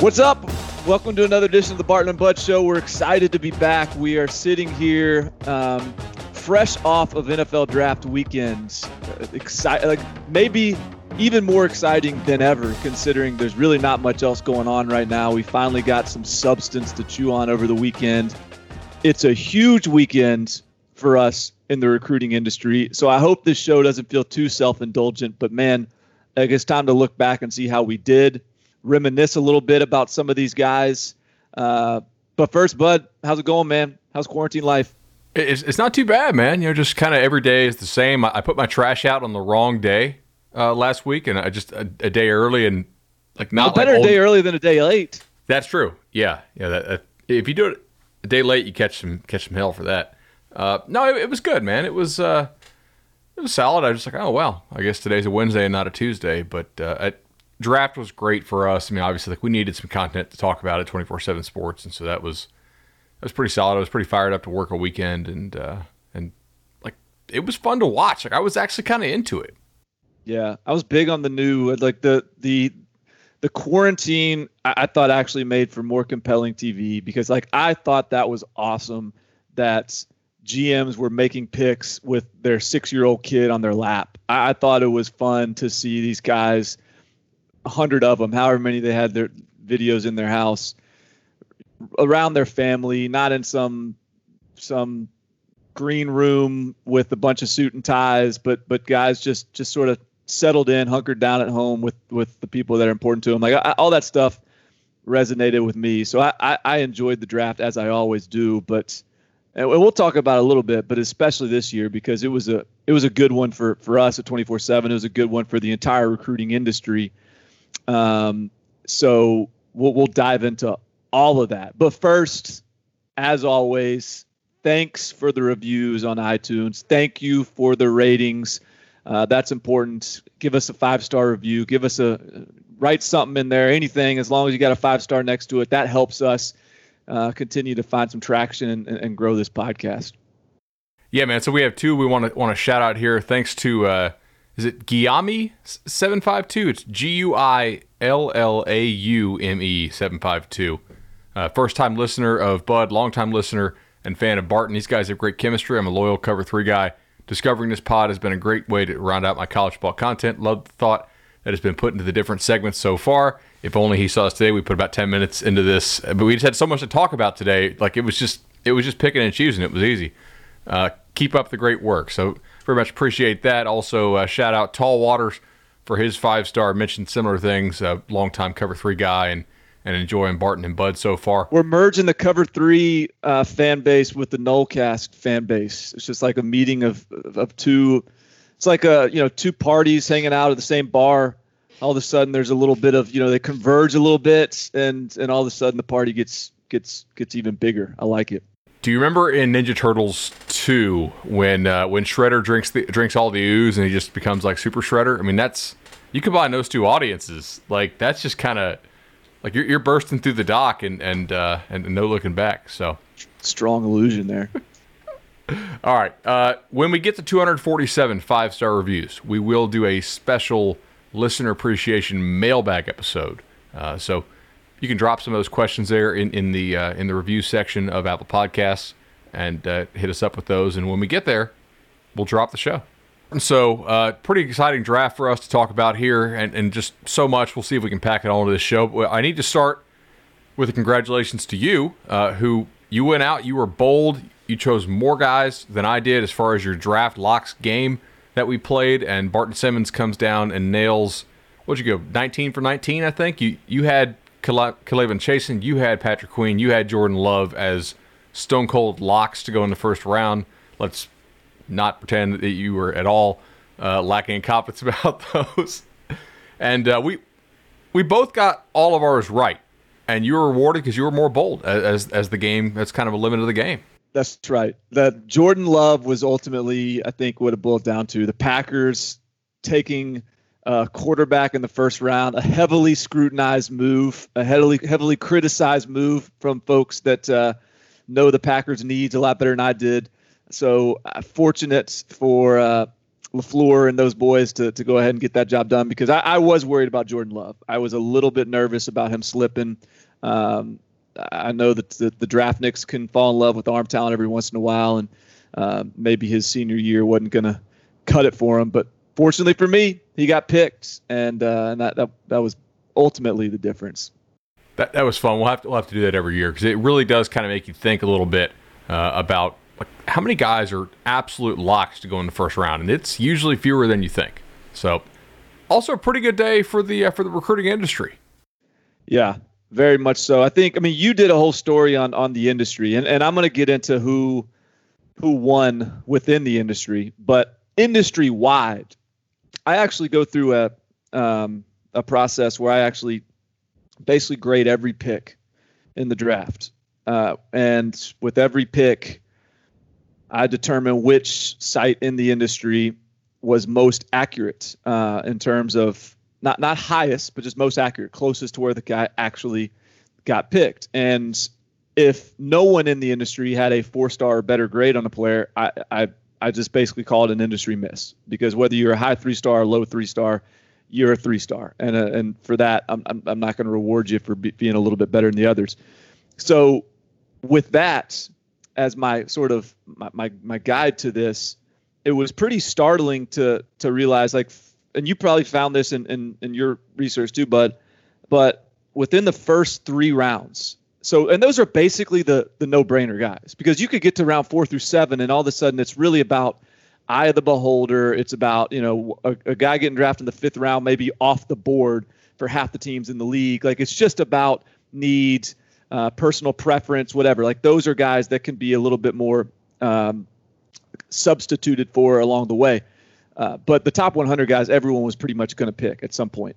What's up? Welcome to another edition of the Barton and Bud Show. We're excited to be back. We are sitting here, um, fresh off of NFL Draft weekends. Uh, excited, like maybe even more exciting than ever, considering there's really not much else going on right now. We finally got some substance to chew on over the weekend. It's a huge weekend for us in the recruiting industry. So I hope this show doesn't feel too self-indulgent. But man, it's time to look back and see how we did reminisce a little bit about some of these guys. Uh, but first, Bud, how's it going, man? How's quarantine life? It's, it's not too bad, man. You know, just kind of every day is the same. I, I put my trash out on the wrong day uh, last week, and I just a, a day early and like not Well, better like a day early than a day late. That's true. Yeah, yeah. That, that- if you do it a day late, you catch some catch some hell for that. Uh, no, it, it was good, man. It was uh, it was solid. I was just like, oh well, I guess today's a Wednesday and not a Tuesday. But uh, I, draft was great for us. I mean, obviously, like we needed some content to talk about at twenty four seven Sports, and so that was that was pretty solid. I was pretty fired up to work a weekend, and uh, and like it was fun to watch. Like I was actually kind of into it. Yeah, I was big on the new like the the the quarantine. I, I thought actually made for more compelling TV because like I thought that was awesome that GMs were making picks with their six year old kid on their lap. I, I thought it was fun to see these guys, hundred of them, however many they had their videos in their house, around their family, not in some some green room with a bunch of suit and ties, but but guys just just sort of settled in, hunkered down at home with with the people that are important to them. Like I, all that stuff resonated with me. So I, I I enjoyed the draft as I always do, but and we'll talk about it a little bit, but especially this year because it was a it was a good one for for us at 24/7. It was a good one for the entire recruiting industry. Um, so we'll we'll dive into all of that. But first, as always, thanks for the reviews on iTunes. Thank you for the ratings. Uh, that's important. Give us a five star review. Give us a write something in there. Anything as long as you got a five star next to it. That helps us uh, continue to find some traction and, and grow this podcast. Yeah, man. So we have two we want to want to shout out here. Thanks to uh, is it Guillaume seven five two? It's G U I L L A U M E seven five two. Uh, first time listener of Bud, long time listener and fan of Barton. These guys have great chemistry. I'm a loyal cover three guy. Discovering this pod has been a great way to round out my college ball content. Love the thought that has been put into the different segments so far. If only he saw us today, we put about 10 minutes into this, but we just had so much to talk about today. Like it was just, it was just picking and choosing. It was easy. Uh, keep up the great work. So very much appreciate that. Also, uh, shout out Tall Waters for his five star. Mentioned similar things. Uh, long time cover three guy and and enjoying Barton and Bud so far. We're merging the Cover Three uh, fan base with the Nullcast fan base. It's just like a meeting of of two. It's like a you know two parties hanging out at the same bar. All of a sudden, there's a little bit of you know they converge a little bit, and and all of a sudden the party gets gets gets even bigger. I like it. Do you remember in Ninja Turtles two when uh, when Shredder drinks the drinks all the ooze and he just becomes like Super Shredder? I mean, that's you combine those two audiences, like that's just kind of like you're, you're bursting through the dock and and uh, and no looking back. So Strong illusion there. all right, uh, when we get to 247 five star reviews, we will do a special listener appreciation mailbag episode. Uh, so you can drop some of those questions there in in the uh, in the review section of Apple Podcasts and uh, hit us up with those. And when we get there, we'll drop the show. And so, uh, pretty exciting draft for us to talk about here, and, and just so much. We'll see if we can pack it all into this show. But I need to start with a congratulations to you, uh, who you went out, you were bold, you chose more guys than I did as far as your draft locks game that we played, and Barton Simmons comes down and nails. What'd you go? 19 for 19, I think. You you had K'Lavon Chaisson, you had Patrick Queen, you had Jordan Love as stone cold locks to go in the first round. Let's not pretend that you were at all uh, lacking in confidence about those. And uh, we we both got all of ours right, and you were rewarded because you were more bold as as the game. That's kind of a limit of the game. That's right. That Jordan Love was ultimately, I think, what it boiled down to. The Packers taking a quarterback in the first round, a heavily scrutinized move, a heavily heavily criticized move from folks that uh, know the Packers' needs a lot better than I did. So uh, fortunate for uh, LaFleur and those boys to, to go ahead and get that job done because I, I, was worried about Jordan Love. I was a little bit nervous about him slipping. Um, I know that the, the draft nicks can fall in love with arm talent every once in a while, and uh, maybe his senior year wasn't going to cut it for him. But fortunately for me, he got picked, and, uh, and that, that, that was ultimately the difference. That, that was fun. We'll have to, we'll have to do that every year because it really does kind of make you think a little bit uh, about like how many guys are absolute locks to go in the first round, and it's usually fewer than you think. So, also a pretty good day for the uh, for the recruiting industry. Yeah, very much so. I think. I mean, you did a whole story on on the industry, and and I'm going to get into who who won within the industry, but industry wide, I actually go through a um, a process where I actually basically grade every pick in the draft, uh, and with every pick, I determine which site in the industry was most accurate uh, in terms of not not highest, but just most accurate, closest to where the guy actually got picked. And if no one in the industry had a four star or better grade on a player, I, I I just basically call it an industry miss because whether you're a high three star or low three star, you're a three star, and uh, and for that, I'm I'm, I'm not going to reward you for be, being a little bit better than the others. So, with that as my sort of my, my my guide to this, it was pretty startling to to realize like, and you probably found this in in, in your research too, but but within the first three rounds, so and those are basically the the no-brainer guys because you could get to round four through seven and all of a sudden it's really about eye of the beholder it's about you know a, a, guy getting drafted in the fifth round maybe off the board for half the teams in the league like it's just about needs uh, personal preference whatever like those are guys that can be a little bit more um, substituted for along the way uh, but the top 100 guys everyone was pretty much going to pick at some point.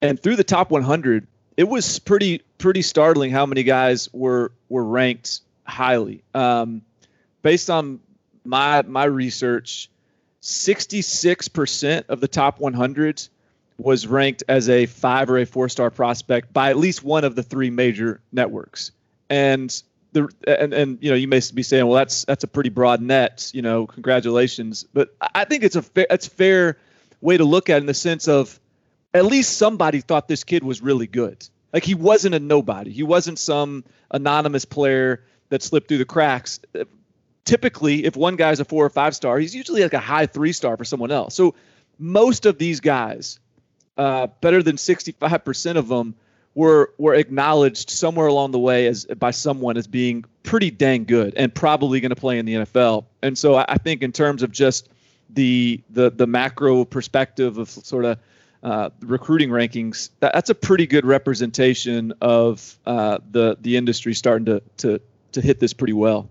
and through the top 100 it was pretty pretty startling how many guys were were ranked highly. Um, based on my my research, 66% of the top 100 was ranked as a five or a four star prospect by at least one of the three major networks. And the and, and you know you may be saying, well, that's that's a pretty broad net. You know, congratulations. But I think it's a it's fair way to look at it in the sense of at least somebody thought this kid was really good. Like he wasn't a nobody. He wasn't some anonymous player that slipped through the cracks. Typically, if one guy's a four or five star, he's usually like a high three star for someone else. So most of these guys, uh, better than 65% of them, were were acknowledged somewhere along the way as by someone as being pretty dang good and probably going to play in the NFL. And so I, I think in terms of just the the the macro perspective of sort of uh, recruiting rankings, that, that's a pretty good representation of uh, the the industry starting to to to hit this pretty well.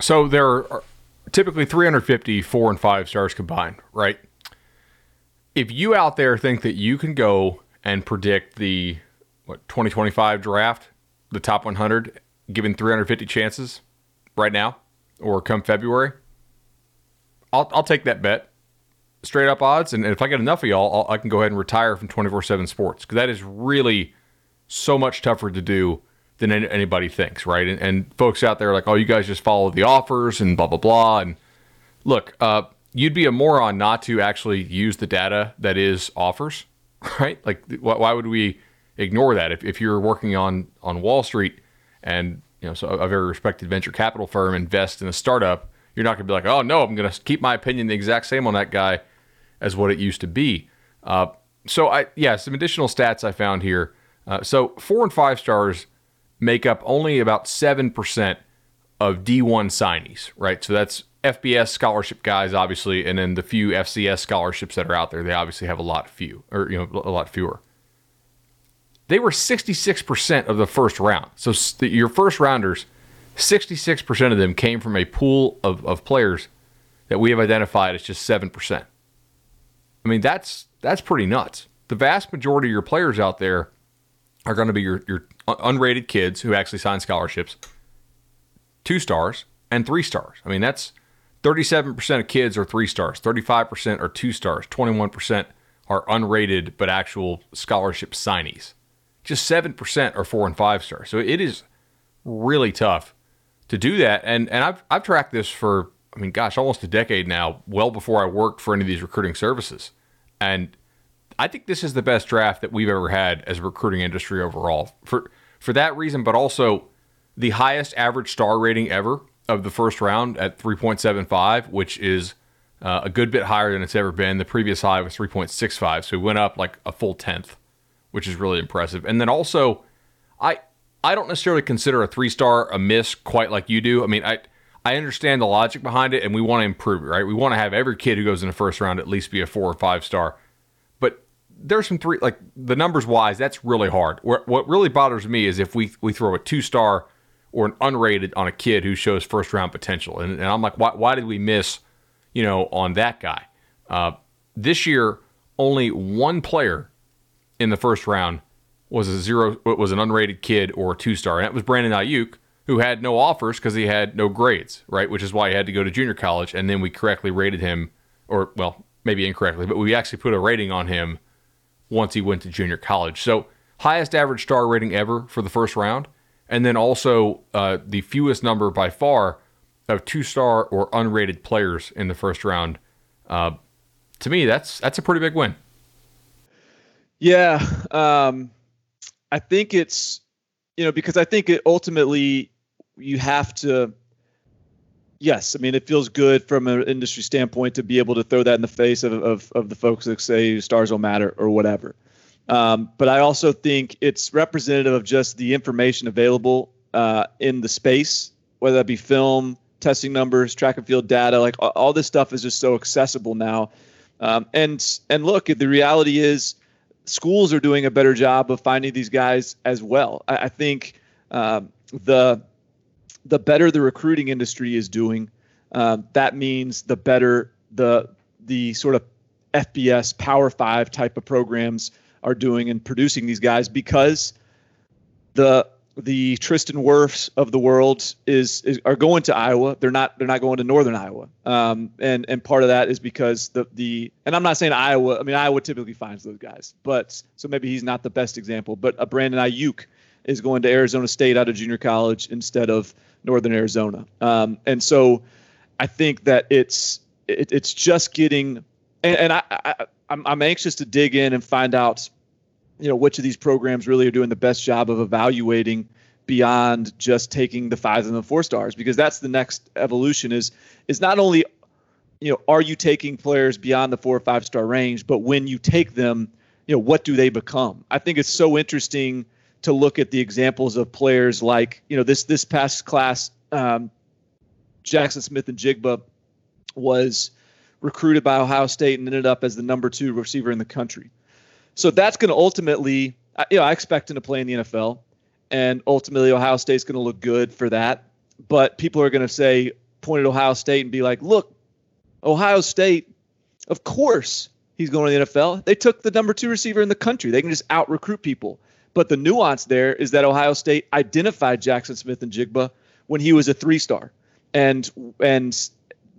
So there are typically 350 four and five stars combined, right? If you out there think that you can go and predict the what 2025 draft, the top 100, given 350 chances right now, or come February, I'll I'll take that bet straight up odds. And if I get enough of y'all, I'll, i can go ahead and retire from 24 7 sports because that is really so much tougher to do than anybody thinks, right? And, and, folks out there are like, oh, you guys just follow the offers and blah, blah, blah. And look, uh, you'd be a moron not to actually use the data that is offers, right? Like, why would we ignore that? If, if you're working on, on Wall Street and you know, so a very respected venture capital firm invest in a startup, you're not going to be like, oh, no, I'm going to keep my opinion the exact same on that guy as what it used to be. Uh, so I yeah, some additional stats I found here. Uh, so four and five stars make up only about seven percent of D1 signees, right? So that's FBS scholarship guys, obviously, and then the few FCS scholarships that are out there. They obviously have a lot few, or you know, a lot fewer. They were 66% of the first round. So your first rounders, 66% of them came from a pool of, of players that we have identified as just 7%. I mean, that's that's pretty nuts. The vast majority of your players out there are going to be your, your unrated kids who actually sign scholarships, two stars and three stars. I mean, that's 37% of kids are three stars, 35% are two stars, 21% are unrated but actual scholarship signees. Just 7% are four and five stars. So it is really tough to do that. And and I've I've tracked this for I mean, gosh, almost a decade now, well before I worked for any of these recruiting services. And I think this is the best draft that we've ever had as a recruiting industry overall. For for that reason, but also the highest average star rating ever of the first round at 3.75, which is uh, a good bit higher than it's ever been. The previous high was 3.65, so we went up like a full tenth, which is really impressive. And then also, I I don't necessarily consider a three star a miss quite like you do. I mean, I I understand the logic behind it, and we want to improve it, right? We want to have every kid who goes in the first round at least be a four or five star. There's some three, like the numbers wise, that's really hard. What really bothers me is if we we throw a two star or an unrated on a kid who shows first round potential, and, and I'm like, why why did we miss, you know, on that guy? Uh, this year, only one player in the first round was a zero, was an unrated kid or a two star, and that was Brandon Aiyuk who had no offers because he had no grades, right? Which is why he had to go to junior college. And then we correctly rated him, or well, maybe incorrectly, but we actually put a rating on him once he went to junior college. So highest average star rating ever for the first round, and then also uh, the fewest number by far of two star or unrated players in the first round. Uh, to me, that's that's a pretty big win. Yeah, um, I think it's you know because I think it ultimately you have to yes i mean it feels good from an industry standpoint to be able to throw that in the face of, of, of the folks that say stars don't matter or whatever. Um, but i also think it's representative of just the information available uh, in the space whether that be film testing numbers track and field data like all this stuff is just so accessible now. Um, and and look the reality is schools are doing a better job of finding these guys as well. I, I think um, the the better the recruiting industry is doing, uh, that means the better the the sort of FBS Power Five type of programs are doing and producing these guys because the the Tristan Wirfs of the world is, is, are going to Iowa. They're not they're not going to Northern Iowa. Um, and and part of that is because the the and I'm not saying Iowa. I mean Iowa typically finds those guys, but so maybe he's not the best example. But a Brandon Aiyuk is going to Arizona State out of junior college instead of Northern Arizona. Um, and so I think that it's it, it's just getting and, and I, I I'm, I'm anxious to dig in and find out you know which of these programs really are doing the best job of evaluating beyond just taking the fives and the four stars because that's the next evolution is is not only you know are you taking players beyond the four or five star range but when you take them you know what do they become i think it's so interesting to look at the examples of players like you know this this past class, um, Jaxon Smith-Njigba was recruited by Ohio State and ended up as the number two receiver in the country. So that's going to ultimately, you know, I expect him to play in the NFL, and ultimately Ohio State's going to look good for that. But people are going to say, point at Ohio State and be like, look, Ohio State, of course he's going to the NFL. They took the number two receiver in the country. They can just out recruit people. But the nuance there is that Ohio State identified Jaxon Smith-Njigba when he was a three star, and and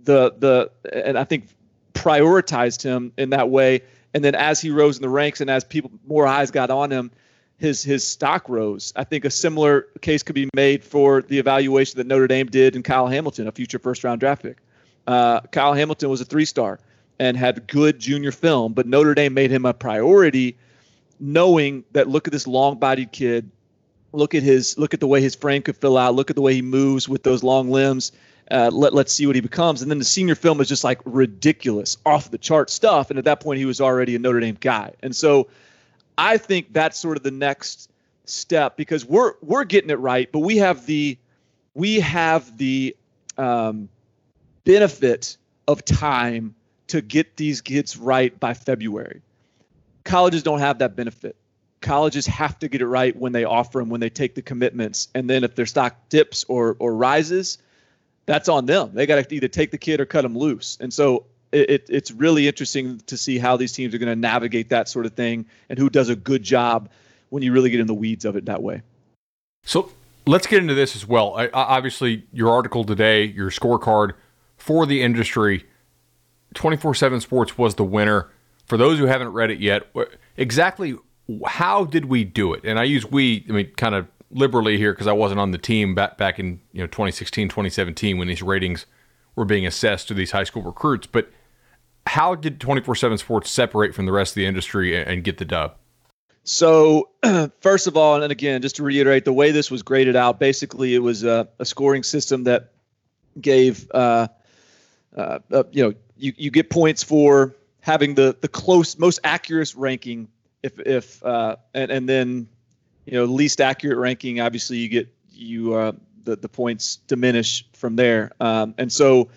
the the and I think prioritized him in that way. And then as he rose in the ranks and as people more eyes got on him, his his stock rose. I think a similar case could be made for the evaluation that Notre Dame did in Kyle Hamilton, a future first round draft pick. Uh, Kyle Hamilton was a three star and had good junior film, but Notre Dame made him a priority knowing that look at this long-bodied kid, look at his look at the way his frame could fill out, look at the way he moves with those long limbs. Uh, let let's see what he becomes. And then the senior film is just like ridiculous, off the chart stuff. And at that point, he was already a Notre Dame guy. And so, I think that's sort of the next step because we're we're getting it right, but we have the we have the um, benefit of time to get these kids right by February colleges don't have that benefit. colleges have to get it right when they offer them, when they take the commitments, and then if their stock dips or or rises, that's on them. They got to either take the kid or cut them loose. And so it, it, it's really interesting to see how these teams are going to navigate that sort of thing and who does a good job when you really get in the weeds of it that way. So let's get into this as well. I, obviously, your article today, your scorecard for the industry, 24 7 Sports was the winner. For those who haven't read it yet, exactly how did we do it? And I use we, I mean, kind of liberally here because I wasn't on the team back, back in you know 2016, 2017 when these ratings were being assessed to these high school recruits. But how did 24 7 Sports separate from the rest of the industry and, and get the dub? So, first of all, and again, just to reiterate, the way this was graded out, basically, it was a, a scoring system that gave, uh, uh, uh, you know, you, you get points for having the the close, most accurate ranking. If if uh, and and then, you know, least accurate ranking. Obviously, you get you uh, the the points diminish from there. Um, and so,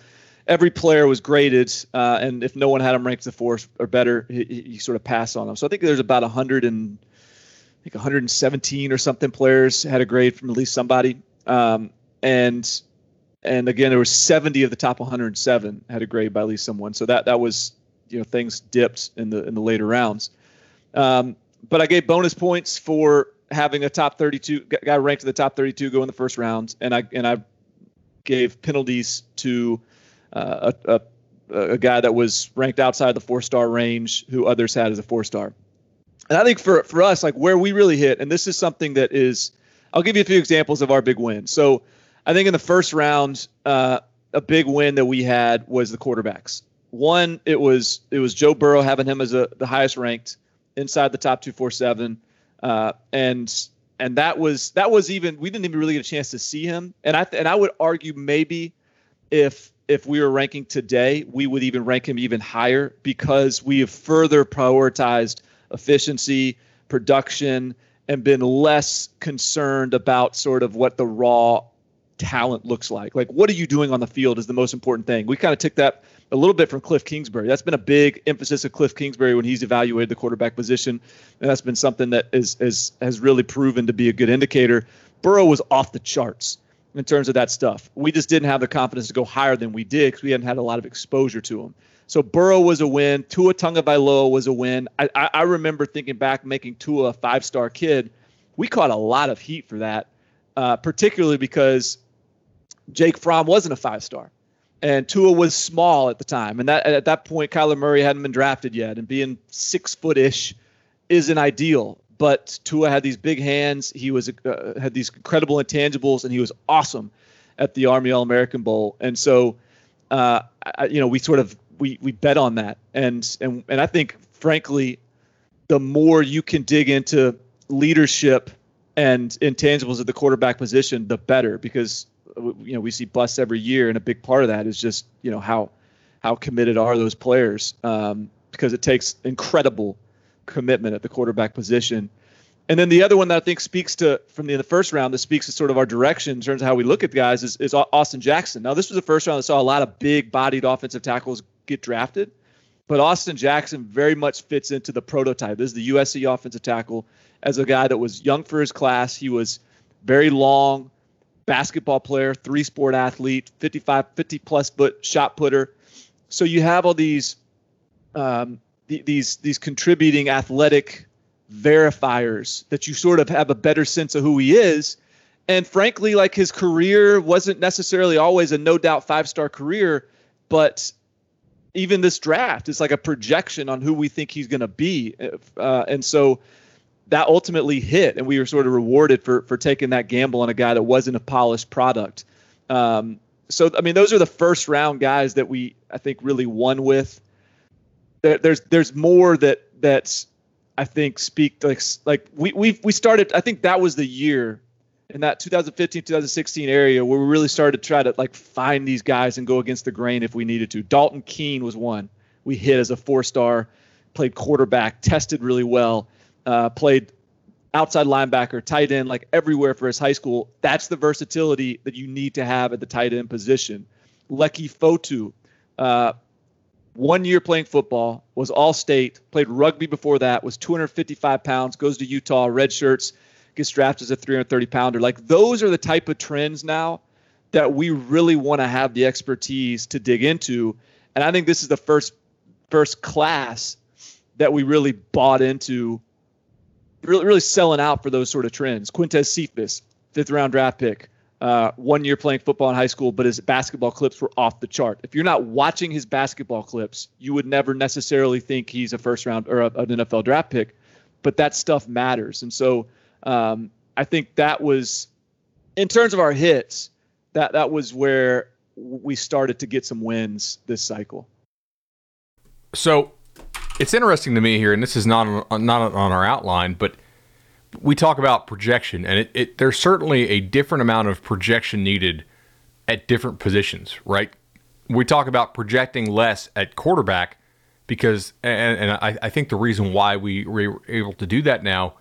every player was graded, uh, and if no one had them ranked a four or better, you sort of pass on them. So I think there's about 100 and I think 117 or something players had a grade from at least somebody, um, and and again there was 70 of the top 107 had a grade by at least someone. So that that was you know things dipped in the in the later rounds. Um, but I gave bonus points for having a top 32 guy ranked in the top 32 go in the first round, and I and I gave penalties to uh, a, a, a guy that was ranked outside the four star range, who others had as a four star. And I think for for us, like where we really hit, and this is something that is, I'll give you a few examples of our big wins. So I think in the first round, uh, a big win that we had was the quarterbacks. One, it was it was Joe Burrow having him as a, the highest ranked inside the top two four seven, uh, and and that was that was even we didn't even really get a chance to see him. And I and I would argue maybe if if we were ranking today, we would even rank him even higher because we have further prioritized efficiency, production, and been less concerned about sort of what the raw talent looks like. Like, what are you doing on the field is the most important thing. We kind of took that a little bit from Cliff Kingsbury. That's been a big emphasis of Cliff Kingsbury when he's evaluated the quarterback position, and that's been something that is, is has really proven to be a good indicator. Burrow was off the charts in terms of that stuff. We just didn't have the confidence to go higher than we did because we hadn't had a lot of exposure to him. So Burrow was a win. Tua Tagovailoa was a win. I, I, I remember thinking back, making Tua a five-star kid. We caught a lot of heat for that, uh, particularly because Jake Fromm wasn't a five-star, and Tua was small at the time. And that at that point, Kyler Murray hadn't been drafted yet, and being six foot-ish isn't ideal but Tua had these big hands. He was uh, had these incredible intangibles, and he was awesome at the Army All American Bowl. And so, uh, I, you know, we sort of we we bet on that, and and and I think, frankly, the more you can dig into leadership and intangibles at the quarterback position, the better, because you know we see busts every year, and a big part of that is just you know how how committed are those players, um, because it takes incredible commitment at the quarterback position. And then the other one that I think speaks to from the, the first round that speaks to sort of our direction in terms of how we look at guys is, is Austin Jackson. Now, this was the first round that saw a lot of big bodied offensive tackles get drafted, but Austin Jackson very much fits into the prototype. This is the USC offensive tackle as a guy that was young for his class. He was very long, basketball player, three sport athlete, 55, 50 plus foot shot putter. So you have all these um, these these contributing athletic verifiers that you sort of have a better sense of who he is. And frankly, like his career wasn't necessarily always a no doubt five star career, but even this draft is like a projection on who we think he's going to be. Uh, and so that ultimately hit, and we were sort of rewarded for for taking that gamble on a guy that wasn't a polished product. Um, so I mean, those are the first round guys that we I think really won with there, there's there's more that that's I think speak like like we we we started I think that was the year in that 2015 2016 area where we really started to try to like find these guys and go against the grain if we needed to. Dalton Keene was one we hit as a four star, played quarterback, tested really well, uh, played outside linebacker, tight end, like everywhere for his high school. That's the versatility that you need to have at the tight end position. Leki Fotu, uh, one year playing football, was all state, played rugby before that, was 255 pounds, goes to Utah, red shirts, gets drafted as a 330 pounder. Like those are the type of trends now that we really want to have the expertise to dig into. And I think this is the first first class that we really bought into, really, really selling out for those sort of trends. Quintez Cephus, fifth round draft pick uh, one year playing football in high school, but his basketball clips were off the chart. If you're not watching his basketball clips, you would never necessarily think he's a first round or a, an NFL draft pick, but that stuff matters. And so um, I think that was, in terms of our hits, that that was where we started to get some wins this cycle. So it's interesting to me here, and this is not on, not on our outline, but we talk about projection, and it, it, there's certainly a different amount of projection needed at different positions, right? We talk about projecting less at quarterback because, and, and I, I, think the reason why we were able to do that now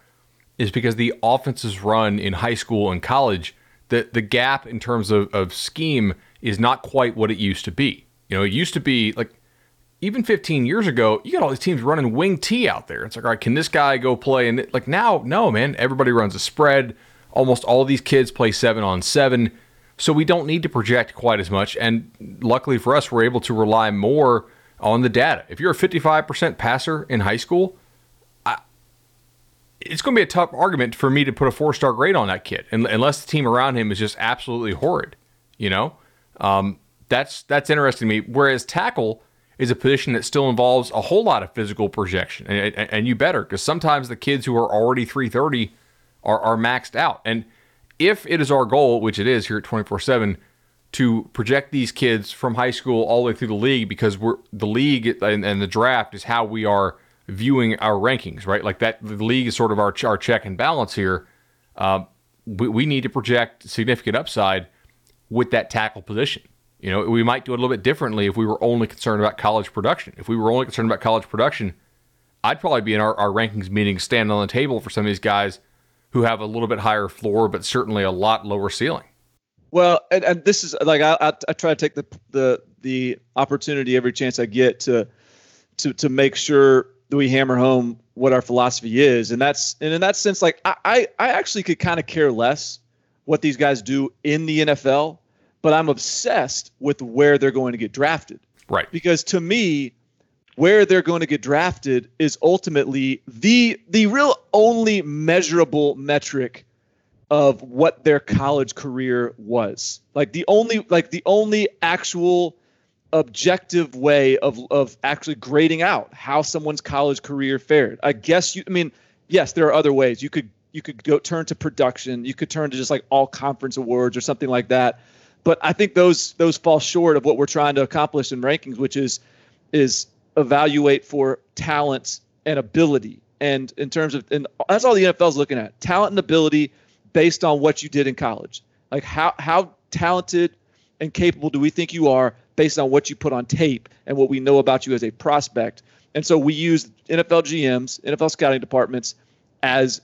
is because the offenses run in high school and college, the, the gap in terms of, of scheme is not quite what it used to be. You know, it used to be like even 15 years ago, you got all these teams running wing T out there. It's like, all right, can this guy go play? And like now, no, man, everybody runs a spread. Almost all these kids play seven on seven. So we don't need to project quite as much. And luckily for us, we're able to rely more on the data. If you're a 55% passer in high school, I, it's going to be a tough argument for me to put a four star grade on that kid, unless the team around him is just absolutely horrid. You know, um, that's that's interesting to me. Whereas tackle, is a position that still involves a whole lot of physical projection. And, and you better, because sometimes the kids who are already 330 are, are maxed out. And if it is our goal, which it is here at 24 7, to project these kids from high school all the way through the league, because we're the league and, and the draft is how we are viewing our rankings, right? Like that, the league is sort of our, our check and balance here. Uh, we, we need to project significant upside with that tackle position. You know, we might do it a little bit differently if we were only concerned about college production. If we were only concerned about college production, I'd probably be in our, our rankings meeting standing on the table for some of these guys who have a little bit higher floor, but certainly a lot lower ceiling. Well, and, and this is like I, I, I try to take the the the opportunity every chance I get to to to make sure that we hammer home what our philosophy is, and that's and in that sense, like I I, I actually could kind of care less what these guys do in the NFL but I'm obsessed with where they're going to get drafted. Right. Because to me, where they're going to get drafted is ultimately the the real only measurable metric of what their college career was. Like the only like the only actual objective way of of actually grading out how someone's college career fared. I guess you I mean, yes, there are other ways. You could you could go turn to production, you could turn to just like all conference awards or something like that but I think those those fall short of what we're trying to accomplish in rankings, which is is evaluate for talent and ability. And in terms of, and that's all the NFL is looking at: talent and ability based on what you did in college. Like how how talented and capable do we think you are based on what you put on tape and what we know about you as a prospect? And so we use NFL GMs, NFL scouting departments as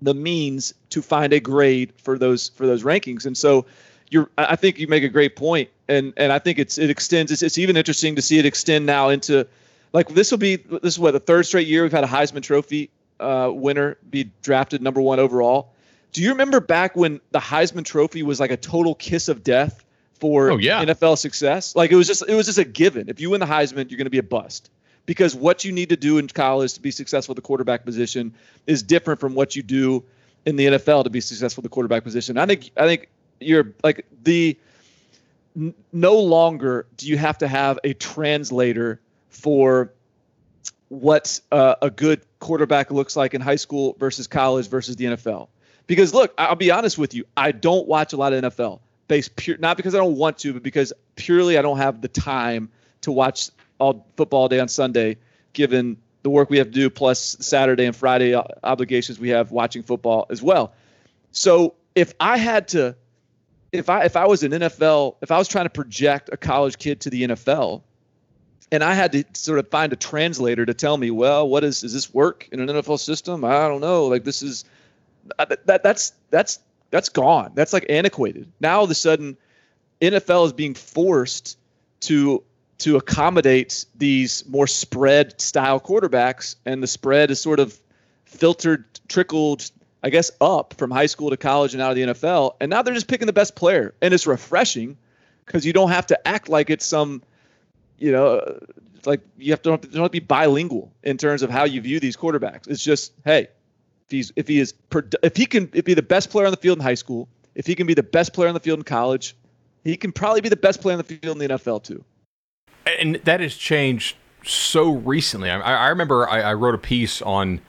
the means to find a grade for those for those rankings. And so you're I think you make a great point, and and I think it's it extends. It's, it's even interesting to see it extend now into like this will be this is what the third straight year we've had a Heisman Trophy uh, winner be drafted number one overall. Do you remember back when the Heisman Trophy was like a total kiss of death for oh, yeah. NFL success? Like it was just it was just a given. If you win the Heisman, you're going to be a bust because what you need to do in college to be successful at the quarterback position is different from what you do in the NFL to be successful at the quarterback position. I think I think you're like the n- no longer do you have to have a translator for what uh, a good quarterback looks like in high school versus college versus the NFL. Because look, I'll be honest with you, I don't watch a lot of NFL based pure not because I don't want to, but because purely I don't have the time to watch all football day on Sunday, given the work we have to do plus Saturday and Friday obligations we have watching football as well. So if I had to if I if I was an NFL, if I was trying to project a college kid to the NFL, and I had to sort of find a translator to tell me, well, what is does this work in an NFL system? I don't know. Like this is uh, that that's that's that's gone. That's like antiquated. Now all of a sudden, NFL is being forced to to accommodate these more spread style quarterbacks, and the spread is sort of filtered, trickled, I guess, up from high school to college and out of the NFL. And now they're just picking the best player, and it's refreshing because you don't have to act like it's some, you know, like you have to don't have to be bilingual in terms of how you view these quarterbacks. It's just, hey, if he's if he is if he can be the best player on the field in high school, if he can be the best player on the field in college, he can probably be the best player on the field in the NFL too. And that has changed so recently. I, I remember I, I, wrote a piece on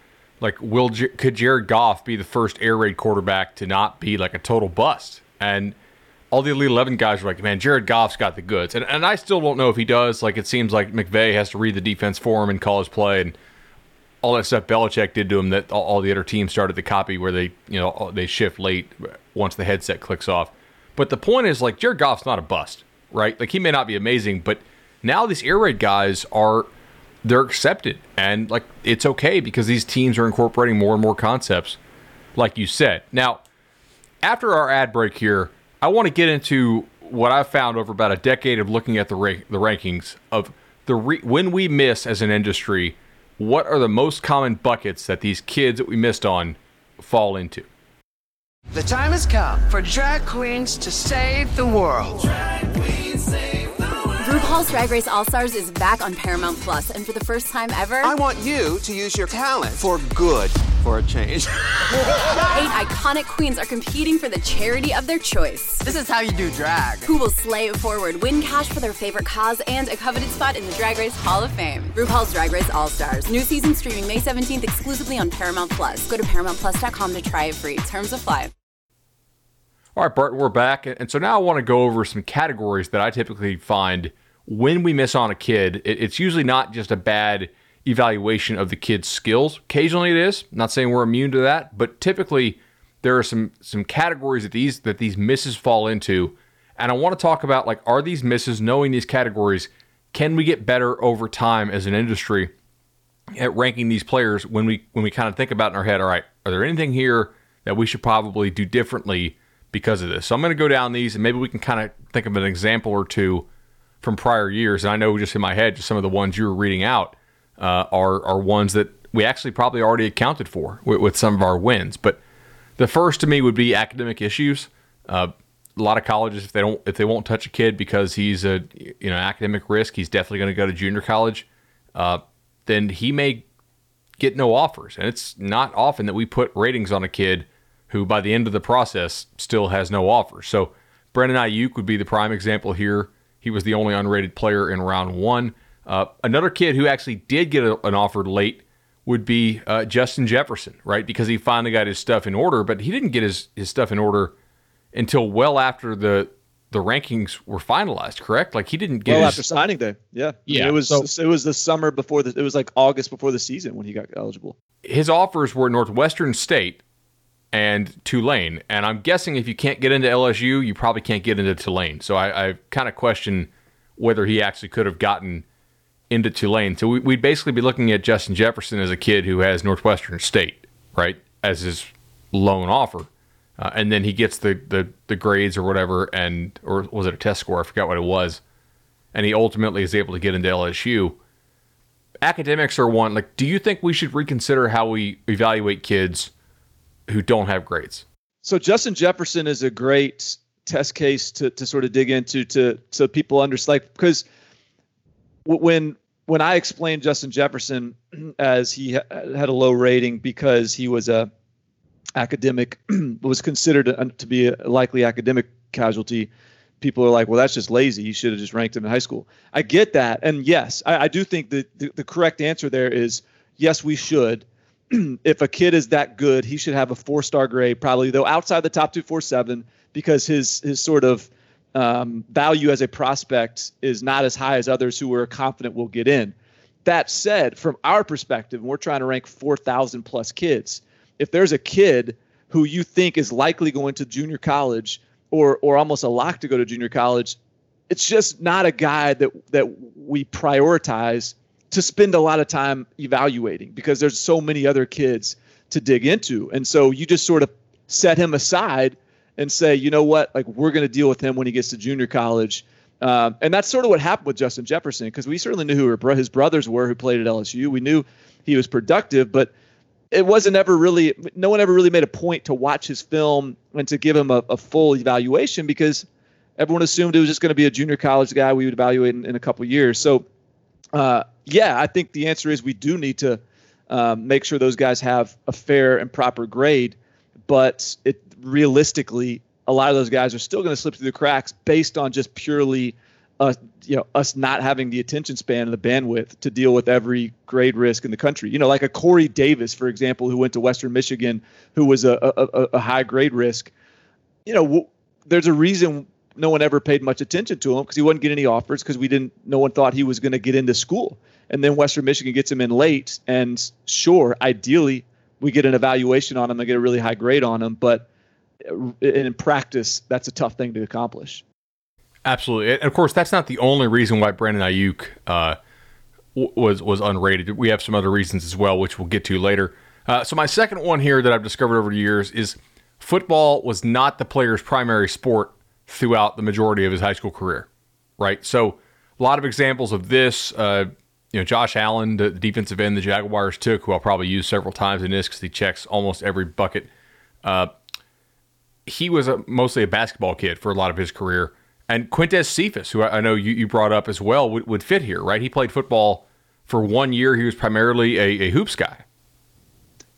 like will could Jared Goff be the first air raid quarterback to not be like a total bust? And all the Elite 11 guys were like, man, Jared Goff's got the goods. And, and I still don't know if he does. Like, it seems like McVay has to read the defense for him and call his play and all that stuff Belichick did to him that all, all the other teams started to copy where they, you know, they shift late once the headset clicks off. But the point is, like, Jared Goff's not a bust, right? Like, he may not be amazing, but now these air raid guys are they're accepted. And like it's okay because these teams are incorporating more and more concepts like you said. Now after our ad break here i want to get into what i've found over about a decade of looking at the ra- the rankings of the re- when we miss as an industry what are the most common buckets that these kids that we missed on fall into? The time has come for drag queens to save the world. RuPaul's Drag Race All Stars is back on Paramount Plus, and for the first time ever, I want you to use your talent for good for a change. Eight iconic queens are competing for the charity of their choice. This is how you do drag. Who will slay it forward, win cash for their favorite cause, and a coveted spot in the Drag Race Hall of Fame. RuPaul's Drag Race All Stars. New season streaming May 17th exclusively on Paramount Plus. Go to ParamountPlus.com to try it free. Terms apply. All right, Bart, we're back. And so now I want to go over some categories that I typically find when we miss on a kid. It's usually not just a bad evaluation of the kid's skills. Occasionally it is. Not saying we're immune to that, but typically there are some some categories that these that these misses fall into. And I want to talk about like are these misses knowing these categories, can we get better over time as an industry at ranking these players when we when we kind of think about in our head, all right, are there anything here that we should probably do differently because of this. So I'm going to go down these and maybe we can kind of think of an example or two from prior years. And I know just in my head, just some of the ones you were reading out uh, are are ones that we actually probably already accounted for with, with, some of our wins. But the first to me would be academic issues. Uh, a lot of colleges, if they don't, if they won't touch a kid because he's a you know academic risk, he's definitely going to go to junior college. Uh, then he may get no offers, and it's not often that we put ratings on a kid who by the end of the process still has no offers. So Brandon Aiyuk would be the prime example here. He was the only unrated player in round one. Uh, another kid who actually did get a, an offer late would be uh, Justin Jefferson, right? Because he finally got his stuff in order, but he didn't get his, his stuff in order until well after the the rankings were finalized. Correct? Like he didn't get well his, after signing day. Yeah, yeah. It was so, it was the summer before the it was like August before the season when he got eligible. His offers were Northwestern State, and Tulane. And I'm guessing if you can't get into LSU, you probably can't get into Tulane. So I, I kind of question whether he actually could have gotten into Tulane. So we, would basically be looking at Justin Jefferson as a kid who has Northwestern State, right, as his loan offer. Uh, and then he gets the, the, the grades or whatever, and or was it a test score? I forgot what it was. And he ultimately is able to get into LSU. Academics are one. Like, do you think we should reconsider how we evaluate kids – who don't have grades. So Justin Jefferson is a great test case to, to sort of dig into to so people understand like because when when I explained Justin Jefferson as he ha- had a low rating because he was a academic was considered to be a likely academic casualty people are like well that's just lazy. You should have just ranked him in high school. I get that. And yes i, I do think that the, the correct answer there is yes we should if a kid is that good, he should have a four star grade, probably though outside the top two four seven, because his his sort of um, value as a prospect is not as high as others who are confident will get in. That said, from our perspective, we're trying to rank 4,000 plus kids, if there's a kid who you think is likely going to junior college or or almost a lock to go to junior college, it's just not a guy that that we prioritize to spend a lot of time evaluating because there's so many other kids to dig into. And so you just sort of set him aside and say, you know what, like we're going to deal with him when he gets to junior college Um, and that's sort of what happened with Justin Jefferson because we certainly knew who his brothers were who played at LSU. We knew he was productive, but it wasn't ever really, no one ever really made a point to watch his film and to give him a, a full evaluation because everyone assumed it was just going to be a junior college guy we would evaluate in, in a couple years. So, uh, yeah, I think the answer is we do need to um, make sure those guys have a fair and proper grade. But it realistically, a lot of those guys are still going to slip through the cracks based on just purely, uh, you know, us not having the attention span and the bandwidth to deal with every grade risk in the country. You know, like a Corey Davis, for example, who went to Western Michigan, who was a, a, a high grade risk. You know, w- there's a reason no one ever paid much attention to him because he wouldn't get any offers because we didn't. No one thought he was going to get into school. And then Western Michigan gets him in late, and sure, ideally we get an evaluation on him and get a really high grade on him, but in practice, that's a tough thing to accomplish. Absolutely, and of course, that's not the only reason why Brandon Aiyuk uh, was was unrated. We have some other reasons as well, which we'll get to later. Uh, so my second one here that I've discovered over the years is football was not the player's primary sport throughout the majority of his high school career, right? So a lot of examples of this. Uh, you know, Josh Allen, the defensive end the Jaguars took, who I'll probably use several times in this because he checks almost every bucket. Uh, he was a, mostly a basketball kid for a lot of his career. And Quintez Cephus, who I, know you, you brought up as well, would, would fit here, right? He played football for one year. He was primarily a, a hoops guy.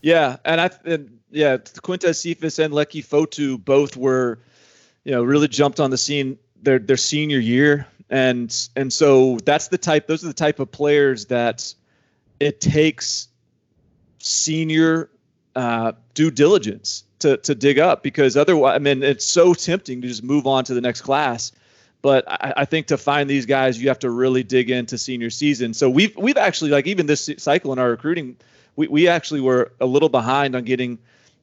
Yeah, and I and yeah, Quintez Cephus and Leki Fotu both were, you know, really jumped on the scene their their senior year and and so that's the type those are the type of players that it takes senior uh, due diligence to to dig up because otherwise I mean it's so tempting to just move on to the next class. But I, I, think to find these guys you have to really dig into senior season. So we've we've actually like even this cycle in our recruiting we, we actually were a little behind on getting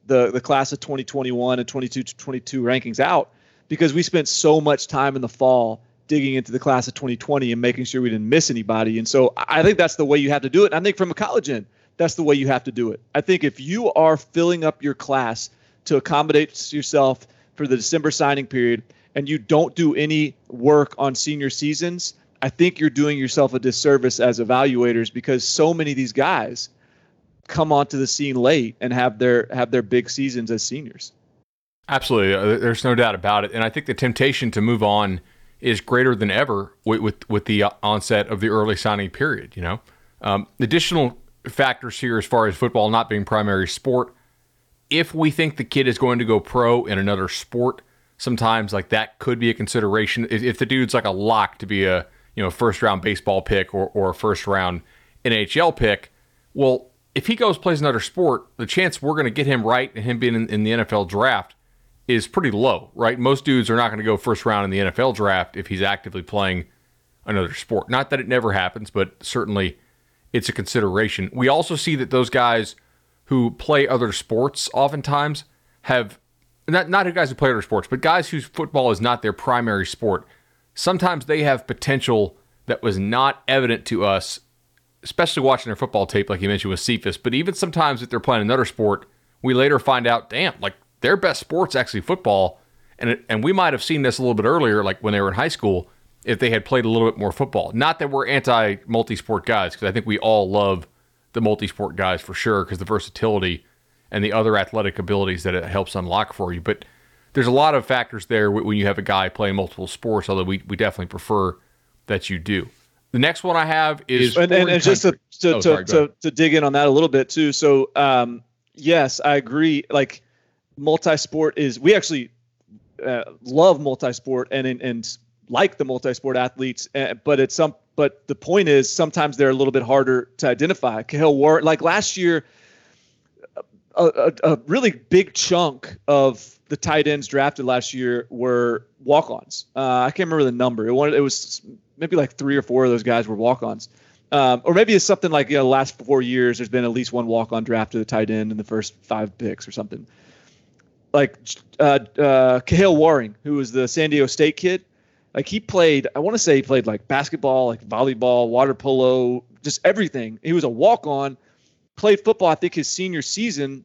the the class of 2021 and 22 to 22 rankings out because we spent so much time in the fall digging into the class of 2020 and making sure we didn't miss anybody. And so I think that's the way you have to do it. I think from a college end, that's the way you have to do it. I think if you are filling up your class to accommodate yourself for the December signing period and you don't do any work on senior seasons, I think you're doing yourself a disservice as evaluators because so many of these guys come onto the scene late and have their have their big seasons as seniors. Absolutely, uh, there's no doubt about it. And I think the temptation to move on is greater than ever with with, with the onset of the early signing period. You know, um, additional factors here as far as football not being primary sport. If we think the kid is going to go pro in another sport, sometimes like that could be a consideration. If, if the dude's like a lock to be a you know first round baseball pick or or a first round NHL pick, well, if he goes plays another sport, the chance we're going to get him right and him being in, in the NFL draft is pretty low, right? Most dudes are not going to go first round in the NFL draft if he's actively playing another sport. Not that it never happens, but certainly it's a consideration. We also see that those guys who play other sports oftentimes have not not guys who play other sports, but guys whose football is not their primary sport. Sometimes they have potential that was not evident to us, especially watching their football tape, like you mentioned with Cephus. But even sometimes if they're playing another sport, we later find out, damn, like their best sport's actually football. And, it, and we might have seen this a little bit earlier, like when they were in high school, if they had played a little bit more football. Not that we're anti multi sport guys, because I think we all love the multi sport guys for sure, because the versatility and the other athletic abilities that it helps unlock for you. But there's a lot of factors there when you have a guy playing multiple sports, although we, we definitely prefer that you do. The next one I have is and, and, and just to to, oh, sorry, to, to, to, dig in on that a little bit too. So um, yes, I agree. Like multi-sport is we actually uh, love multi-sport and, and like the multi-sport athletes, uh, but it's some. But the point is, sometimes they're a little bit harder to identify. Kahale War, like last year, a, a, a, really big chunk of the tight ends drafted last year were walk-ons. Uh, I can't remember the number. It, wanted, it was maybe like three or four of those guys were walk-ons. Um, or maybe it's something like you know, the last four years, there's been at least one walk-on draft to the tight end in the first five picks or something like uh, uh, Kahale Warring, who was the San Diego State kid. Like he played, I want to say he played like basketball, like volleyball, water polo, just everything. He was a walk on, played football, I think his senior season.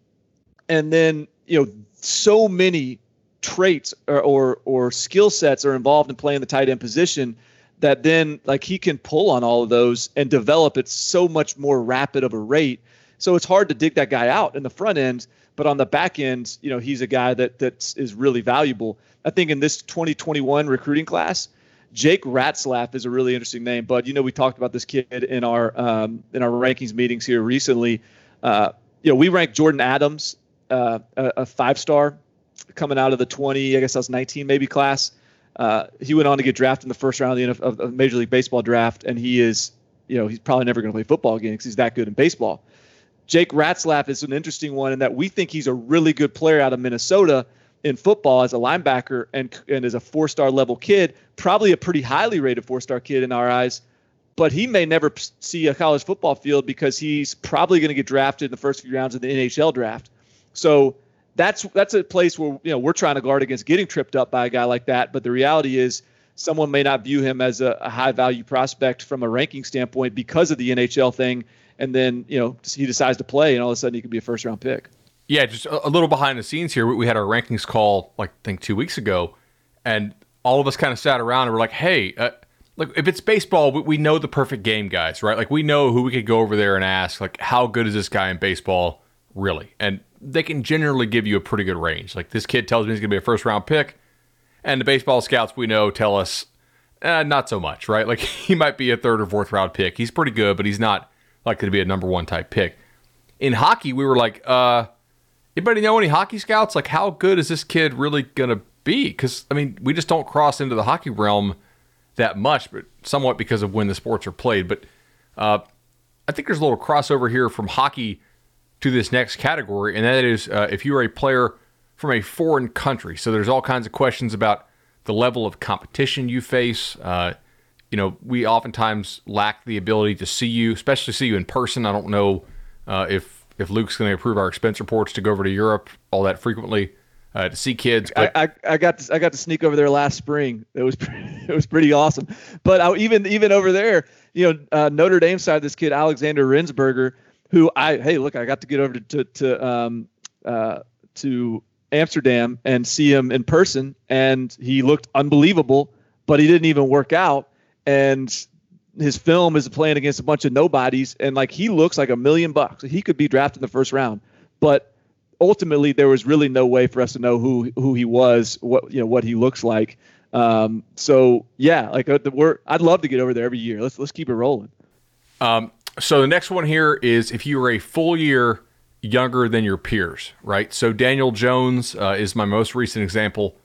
And then, you know, so many traits or or, or skill sets are involved in playing the tight end position that then like he can pull on all of those and develop at so much more rapid of a rate. So it's hard to dig that guy out in the front end, but on the back end, you know, he's a guy that that is really valuable. I think in this 2021 recruiting class, Jake Ratzlaff is a really interesting name. But you know, we talked about this kid in our um, in our rankings meetings here recently. Uh, you know, we ranked Jordan Adams uh, a, five star coming out of the 20, I guess that was 19 maybe class. Uh, he went on to get drafted in the first round of the, of the Major League Baseball draft, and he is, you know, he's probably never going to play football again because he's that good in baseball. Jake Ratzlaff is an interesting one in that we think he's a really good player out of Minnesota in football as a linebacker and and as a four star level kid, probably a pretty highly rated four star kid in our eyes. But he may never see a college football field because he's probably going to get drafted in the first few rounds of the NHL draft. So that's that's a place where you know we're trying to guard against getting tripped up by a guy like that. But the reality is, someone may not view him as a, a high value prospect from a ranking standpoint because of the NHL thing, and then you know he decides to play, and all of a sudden he could be a first round pick. Yeah, just a, little behind the scenes here. We had our rankings call like I think two weeks ago, and all of us kind of sat around and we're like, hey. Uh, like if it's baseball, we, we know the perfect game guys, right? Like we know who we could go over there and ask, like, how good is this guy in baseball, really? And they can generally give you a pretty good range. Like this kid tells me he's going to be a first round pick, and the baseball scouts we know tell us eh, not so much, right? Like he might be a third or fourth round pick. He's pretty good, but he's not likely to be a number one type pick. In hockey, we were like, uh, anybody know any hockey scouts? Like, how good is this kid really going to be? Because, I mean, we just don't cross into the hockey realm that much, but somewhat because of when the sports are played. But uh, I think there's a little crossover here from hockey to this next category, and that is uh, if you are a player from a foreign country. So there's all kinds of questions about the level of competition you face. Uh, you know, we oftentimes lack the ability to see you, especially see you in person. I don't know uh, if if Luke's going to approve our expense reports to go over to Europe all that frequently uh, to see kids. But I, I, I, got to, I got to sneak over there last spring. It was it was pretty awesome. But I, even even over there, you know, uh, Notre Dame side, this kid Alexander Ehrensberger who I hey look I got to get over to to, to um uh to Amsterdam and see him in person and he looked unbelievable but he didn't even work out and his film is playing against a bunch of nobodies and like he looks like a million bucks. He could be drafted in the first round. But ultimately there was really no way for us to know who who he was what you know what he looks like. Um so yeah like uh, we're I'd love to get over there every year. Let's let's keep it rolling. Um so the next one here is if you were a full year younger than your peers, right? So Daniel Jones uh, is my most recent example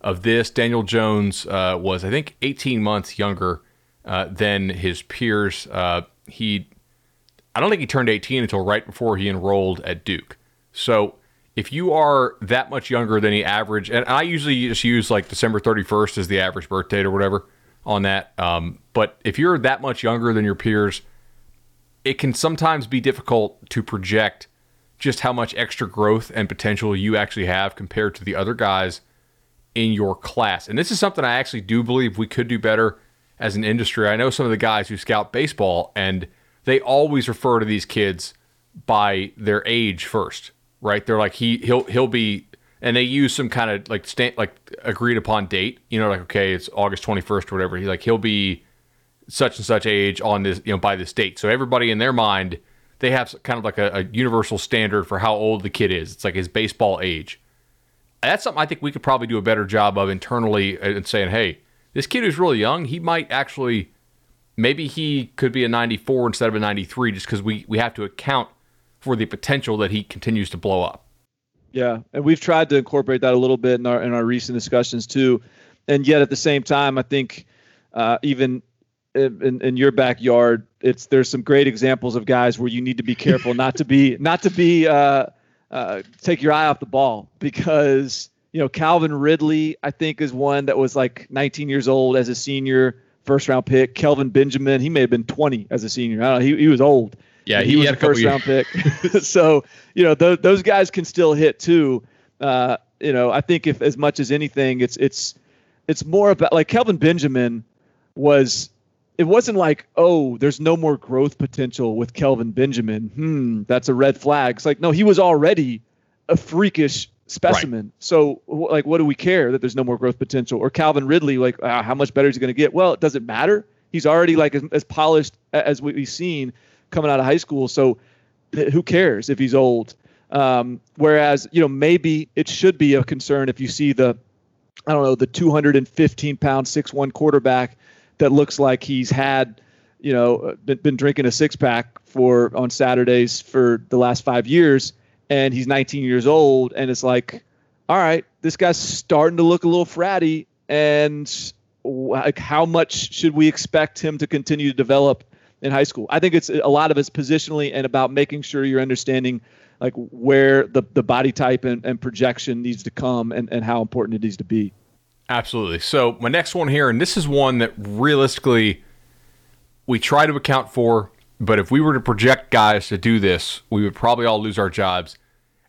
of this. Daniel Jones uh, was, I think, 18 months younger uh, than his peers. Uh, he, I don't think he turned 18 until right before he enrolled at Duke. So if you are that much younger than the average, and I usually just use like December 31st as the average birth date or whatever on that. Um, but if you're that much younger than your peers, it can sometimes be difficult to project just how much extra growth and potential you actually have compared to the other guys in your class. And this is something I actually do believe we could do better as an industry. I know some of the guys who scout baseball and they always refer to these kids by their age first, right? They're like he he'll he'll be and they use some kind of like like agreed upon date, you know, like okay, it's August 21st or whatever. He like he'll be such and such age on this, you know, by this date. So everybody in their mind, they have kind of like a, a universal standard for how old the kid is. It's like his baseball age. That's something I think we could probably do a better job of internally uh, and saying, hey, this kid who's really young, he might actually, maybe he could be a 94 instead of a 93 just because we, we have to account for the potential that he continues to blow up. Yeah, and we've tried to incorporate that a little bit in our in our recent discussions too, and yet at the same time, I think uh, even in, in your backyard, it's there's some great examples of guys where you need to be careful not to be not to be uh, uh, take your eye off the ball because you know Calvin Ridley I think is one that was like 19 years old as a senior, first round pick. Kelvin Benjamin he may have been 20 as a senior. I don't know, he he was old. Yeah, he, he was a first round pick. so you know th- those guys can still hit too. Uh, you know I think if as much as anything it's it's it's more about like Kelvin Benjamin was it wasn't like, oh, there's no more growth potential with Kelvin Benjamin. Hmm, that's a red flag. It's like, no, he was already a freakish specimen. Right. So, like, what do we care that there's no more growth potential? Or Calvin Ridley, like, uh, how much better is he going to get? Well, it doesn't matter. He's already like as, as polished as we've seen coming out of high school. So, who cares if he's old? Um, whereas, you know, maybe it should be a concern if you see the, I don't know, the 215 pound six one quarterback that looks like he's had, you know, been, been drinking a six pack for on Saturdays for the last five years and he's 19 years old, and it's like, all right, this guy's starting to look a little fratty, and like how much should we expect him to continue to develop in high school? I think it's a lot of it's positionally and about making sure you're understanding like where the, the body type and, and projection needs to come and, and how important it needs to be. Absolutely. So my next one here, and this is one that realistically we try to account for, but if we were to project guys to do this, we would probably all lose our jobs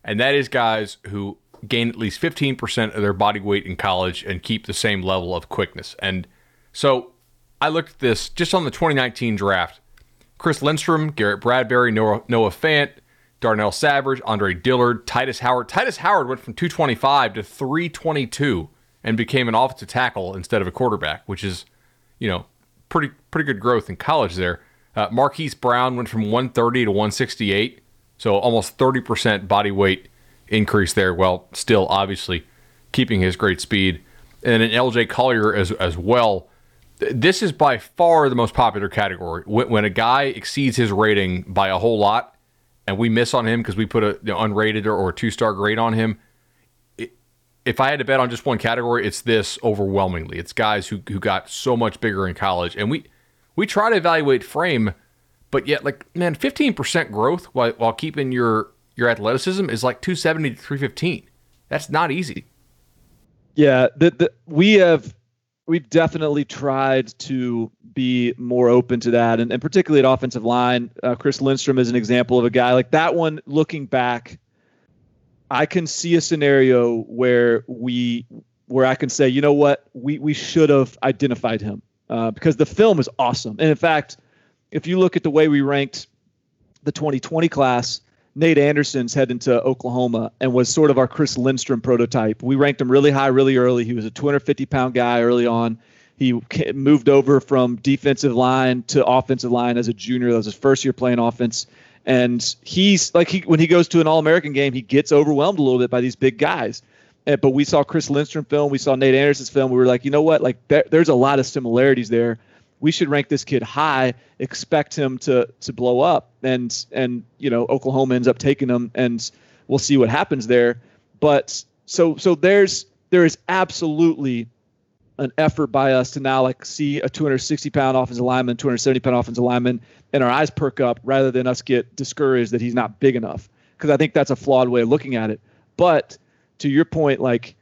and that is guys who gain at least 15% of their body weight in college and keep the same level of quickness. And so I looked at this just on the 2019 draft. Chris Lindstrom, Garrett Bradbury, Noah, Noah Fant, Darnell Savage, Andre Dillard, Tytus Howard. Tytus Howard went from 225 to 322 and became an offensive tackle instead of a quarterback, which is, you know, pretty pretty good growth in college there. Uh, Marquise Brown went from 130 to 168. So almost 30% body weight increase there, while still obviously keeping his great speed. And an LJ Collier as, as well. This is by far the most popular category. When, when a guy exceeds his rating by a whole lot, and we miss on him because we put a you know, unrated or, or two star grade on him, if I had to bet on just one category, it's this overwhelmingly. It's guys who, who got so much bigger in college. And we we try to evaluate frame but yet, like man, fifteen percent growth while while keeping your your athleticism is like two seventy to three fifteen. That's not easy. Yeah, the, the, we have we've definitely tried to be more open to that, and, and particularly at offensive line. Uh, Chris Lindstrom is an example of a guy like that one. Looking back, I can see a scenario where we where I can say, you know what, we we should have identified him uh, because the film is awesome, and in fact if you look at the way we ranked the 2020 class, Nate Anderson's heading to Oklahoma and was sort of our Chris Lindstrom prototype. We ranked him really high, really early. He was a 250 pound guy early on. He moved over from defensive line to offensive line as a junior. That was his first year playing offense. And he's like he when he goes to an All American game, he gets overwhelmed a little bit by these big guys. And, but we saw Chris Lindstrom film, we saw Nate Anderson's film. We were like, you know what? Like there, there's a lot of similarities there we should rank this kid high, expect him to to blow up, and and you know Oklahoma ends up taking him, and we'll see what happens there. But so so there's there is absolutely an effort by us to now like see a 260 pound offensive lineman, 270 pound offensive lineman, and our eyes perk up rather than us get discouraged that he's not big enough. Because I think that's a flawed way of looking at it. But to your point, like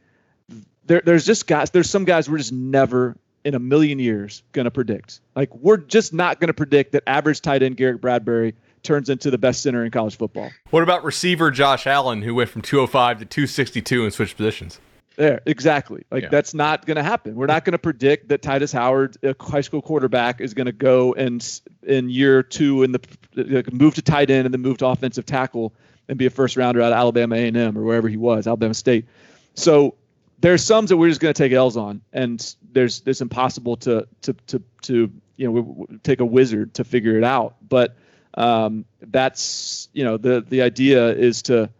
there, there's just guys, there's some guys we're just never in a million years going to predict. Like we're just not going to predict that average tight end Garrett Bradbury turns into the best center in college football. What about receiver Josh Allen, who went from 205 to 262 and switched positions? There, exactly. Like yeah. that's not going to happen. We're not going to predict that Tytus Howard, a high school quarterback, is going to go and in year two in the move to tight end and then move to offensive tackle and be a first rounder out of Alabama A&M or wherever he was, Alabama State. So there's some that we're just going to take L's on, and there's there's impossible to to to to you know take a wizard to figure it out. But um, that's you know the the idea is to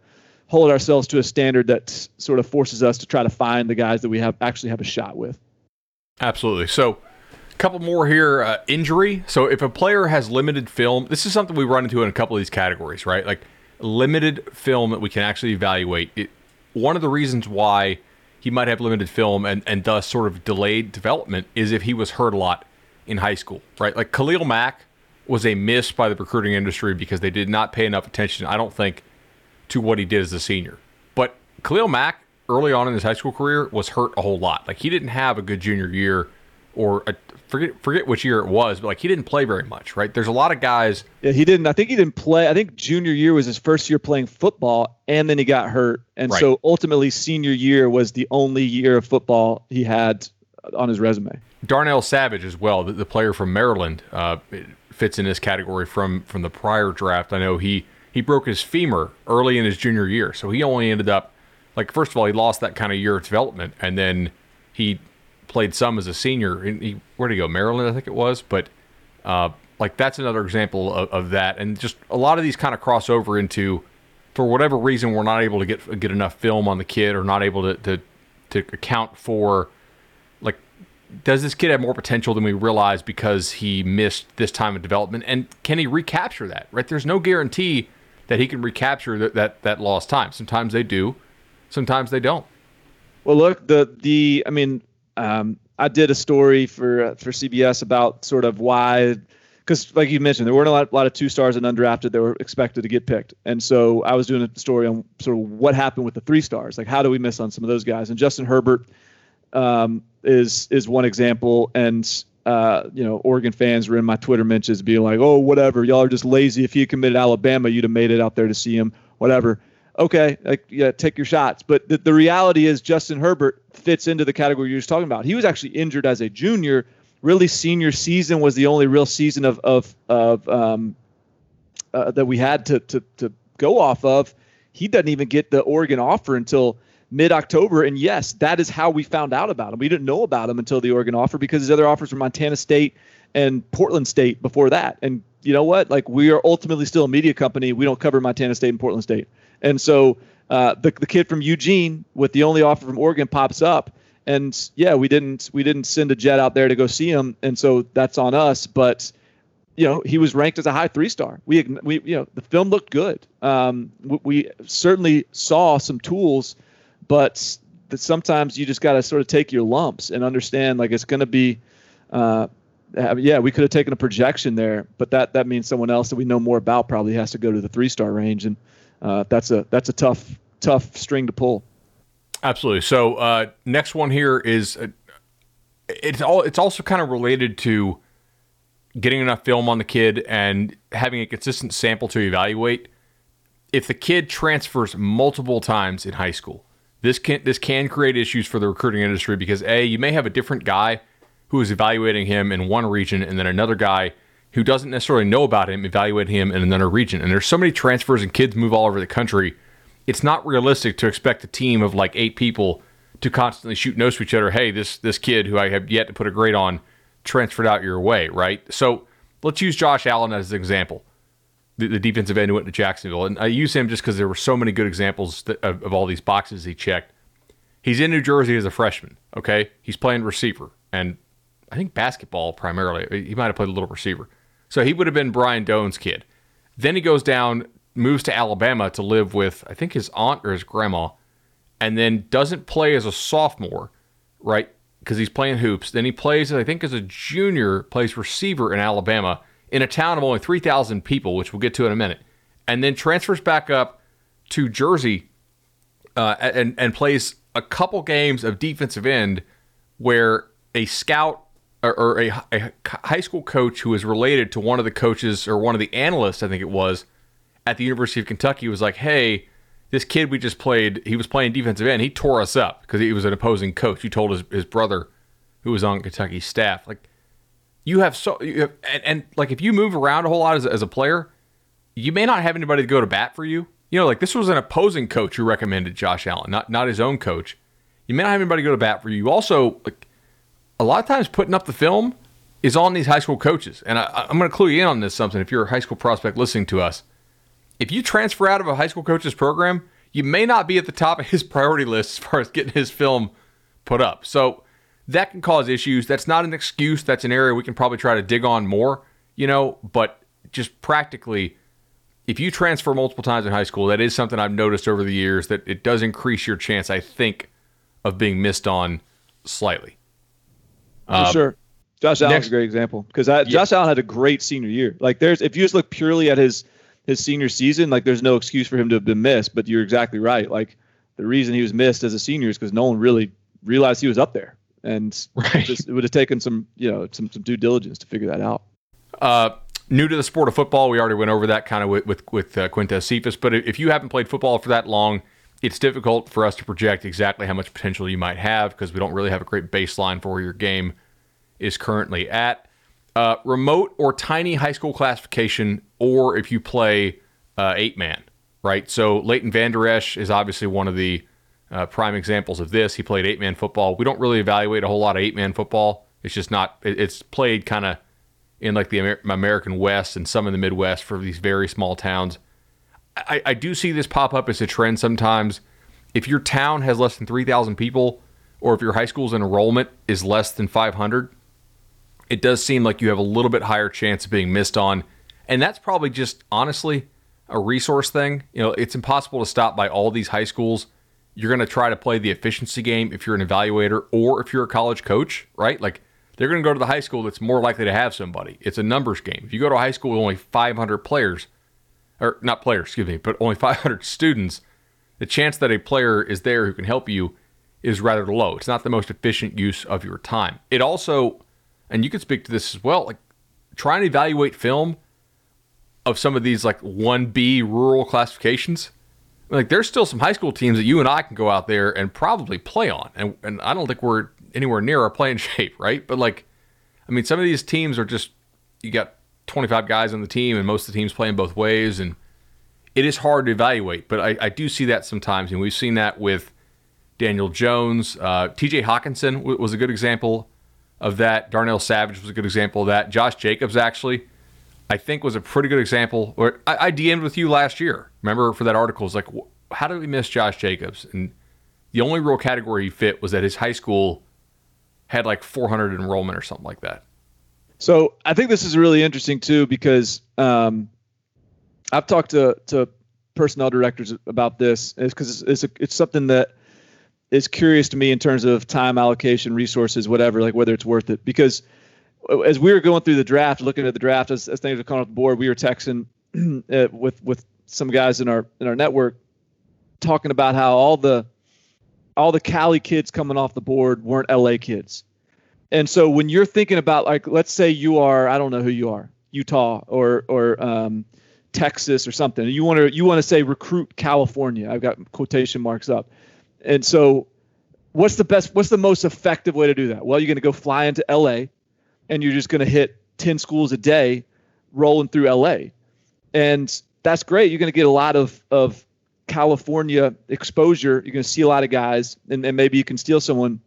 hold ourselves to a standard that sort of forces us to try to find the guys that we have actually have a shot with. Absolutely. So a couple more here. Uh, injury. So if a player has limited film, this is something we run into in a couple of these categories, right? Like limited film that we can actually evaluate. It, one of the reasons why he might have limited film and, and thus sort of delayed development is if he was hurt a lot in high school, right? Like Khalil Mack was a miss by the recruiting industry because they did not pay enough attention, I don't think, to what he did as a senior. But Khalil Mack, early on in his high school career, was hurt a whole lot. Like he didn't have a good junior year or a, forget forget which year it was, but like he didn't play very much, right? There's a lot of guys. Yeah, he didn't. I think he didn't play. I think junior year was his first year playing football, and then he got hurt, and right. so ultimately senior year was the only year of football he had on his resume. Darnell Savage as well, the, the player from Maryland, uh, fits in this category from from the prior draft. I know he he broke his femur early in his junior year, so he only ended up Like first of all, he lost that kind of year of development, and then he played some as a senior. He, where did he go? Maryland, I think it was. But uh, like that's another example of, of that, and just a lot of these kind of cross over into, for whatever reason, we're not able to get get enough film on the kid, or not able to to, to account for like does this kid have more potential than we realize because he missed this time of development and can he recapture that right there's no guarantee that he can recapture that that, that lost time sometimes they do sometimes they don't well look the the i mean um, i did a story for uh, for cbs about sort of why because like you mentioned there weren't a lot, a lot of two stars and undrafted that were expected to get picked and so i was doing a story on sort of what happened with the three stars like how do we miss on some of those guys and justin herbert um, is is one example and uh, you know, Oregon fans were in my Twitter mentions being like, "Oh, whatever, y'all are just lazy. If you committed Alabama, you'd have made it out there to see him. Whatever." Okay, like, yeah, take your shots. But the, the reality is, Justin Herbert fits into the category you're just talking about. He was actually injured as a junior. Really, senior season was the only real season of of of um, uh, that we had to to to go off of. He doesn't even get the Oregon offer until mid October. And yes, that is how we found out about him. We didn't know about him until the Oregon offer because his other offers were Montana State and Portland State before that. And you know what? Like we are ultimately still a media company. We don't cover Montana State and Portland State. And so uh, the the kid from Eugene with the only offer from Oregon pops up. And yeah, we didn't we didn't send a jet out there to go see him, and so that's on us. But you know, he was ranked as a high three star. We, we, you know, the film looked good. Um, we, we certainly saw some tools but that sometimes you just got to sort of take your lumps and understand like it's going to be uh, yeah we could have taken a projection there but that that means someone else that we know more about probably has to go to the three star range and uh, that's a that's a tough tough string to pull. Absolutely. So uh, next one here is uh, it's all it's also kind of related to getting enough film on the kid and having a consistent sample to evaluate. If the kid transfers multiple times in high school this can this can create issues for the recruiting industry because a you may have a different guy who is evaluating him in one region and then another guy who doesn't necessarily know about him evaluating him in another region. And there's so many transfers and kids move all over the country. It's not realistic to expect a team of like eight people to constantly shoot notes to each other. Hey, this this kid who I have yet to put a grade on transferred out your way, right? So let's use Josh Allen as an example the, the, defensive end who went to Jacksonville. And I use him just because there were so many good examples that, of, of all these boxes he checked. He's in New Jersey as a freshman. Okay, he's playing receiver and I think basketball primarily. He might have played a little receiver. So he would have been Brian Dohn's kid. Then he goes down, moves to Alabama to live with I think his aunt or his grandma, and then doesn't play as a sophomore, right? Because he's playing hoops. Then he plays, I think, as a junior, plays receiver in Alabama in a town of only 3,000 people, which we'll get to in a minute, and then transfers back up to Jersey uh, and, and plays a couple games of defensive end where a scout or, or a, a, high school coach who is related to one of the coaches or one of the analysts, I think it was, at the University of Kentucky was like, hey, this kid we just played, he was playing defensive end. He tore us up because he was an opposing coach. He told his, his brother who was on Kentucky's staff. Like, you have so you have, and, and, like if you move around a whole lot as, as a player, you may not have anybody to go to bat for you. You know, like this was an opposing coach who recommended Josh Allen, not not his own coach. You may not have anybody to go to bat for you. You also like a lot of times putting up the film is on these high school coaches. And I, I'm going to clue you in on this something. If you're a high school prospect listening to us, if you transfer out of a high school coach's program, you may not be at the top of his priority list as far as getting his film put up. So that can cause issues. That's not an excuse. That's an area we can probably try to dig on more, you know, but just practically, if you transfer multiple times in high school, that is something I've noticed over the years that it does increase your chance, I think, of being missed on slightly. For uh, sure. Josh Allen's next, a great example because yeah. Josh Allen had a great senior year. Like there's, if you just look purely at his his senior season, like there's no excuse for him to have been missed. But you're exactly right. Like the reason he was missed as a senior is because no one really realized he was up there and right. just, it would have taken some you know some, some due diligence to figure that out. Uh, new to the sport of football, we already went over that kind of with with, with uh, Quintez Cephus. But if you haven't played football for that long, it's difficult for us to project exactly how much potential you might have because we don't really have a great baseline for where your game is currently at. Uh, remote or tiny high school classification, or if you play uh, eight man, right? So Leighton Vander Esch is obviously one of the uh, prime examples of this. He played eight man football. We don't really evaluate a whole lot of eight man football. It's just not. It's played kind of in like the Amer- American West and some in the Midwest for these very small towns. I, I do see this pop up as a trend sometimes. If your town has less than 3,000 people, or if your high school's enrollment is less than 500, it does seem like you have a little bit higher chance of being missed on. And that's probably just honestly a resource thing. You know, it's impossible to stop by all these high schools. You're going to try to play the efficiency game if you're an evaluator or if you're a college coach, right? Like they're going to go to the high school that's more likely to have somebody. It's a numbers game. If you go to a high school with only 500 players, or not player, excuse me, but only 500 students, the chance that a player is there who can help you is rather low. It's not the most efficient use of your time. It also, and you can speak to this as well, like trying to evaluate film of some of these like 1B rural classifications. Like there's still some high school teams that you and I can go out there and probably play on. And and I don't think we're anywhere near our playing shape, right? But like I mean some of these teams are just you got 25 guys on the team and most of the teams playing both ways and it is hard to evaluate, but I, I do see that sometimes, and we've seen that with Daniel Jones. Uh, TJ Hockenson w- was a good example of that. Darnell Savage was a good example of that. Josh Jacobs, actually, I think was a pretty good example. Or I, I DM'd with you last year. Remember for that article? It's like, how did we miss Josh Jacobs? And the only real category he fit was that his high school had like 400 enrollment or something like that. So I think this is really interesting too because um, I've talked to to personnel directors about this because it's it's, a, it's something that is curious to me in terms of time allocation, resources, whatever, like whether it's worth it. Because as we were going through the draft, looking at the draft as, as things were coming off the board, we were texting uh, with with some guys in our in our network talking about how all the all the Cali kids coming off the board weren't LA kids. And so when you're thinking about like let's say you are I don't know who you are, Utah or or um, Texas or something. You want to you want to say recruit California. I've got quotation marks up. And so what's the best what's the most effective way to do that? Well, you're going to go fly into LA and you're just going to hit 10 schools a day rolling through LA. And that's great. You're going to get a lot of of California exposure. You're going to see a lot of guys and, and maybe you can steal someone.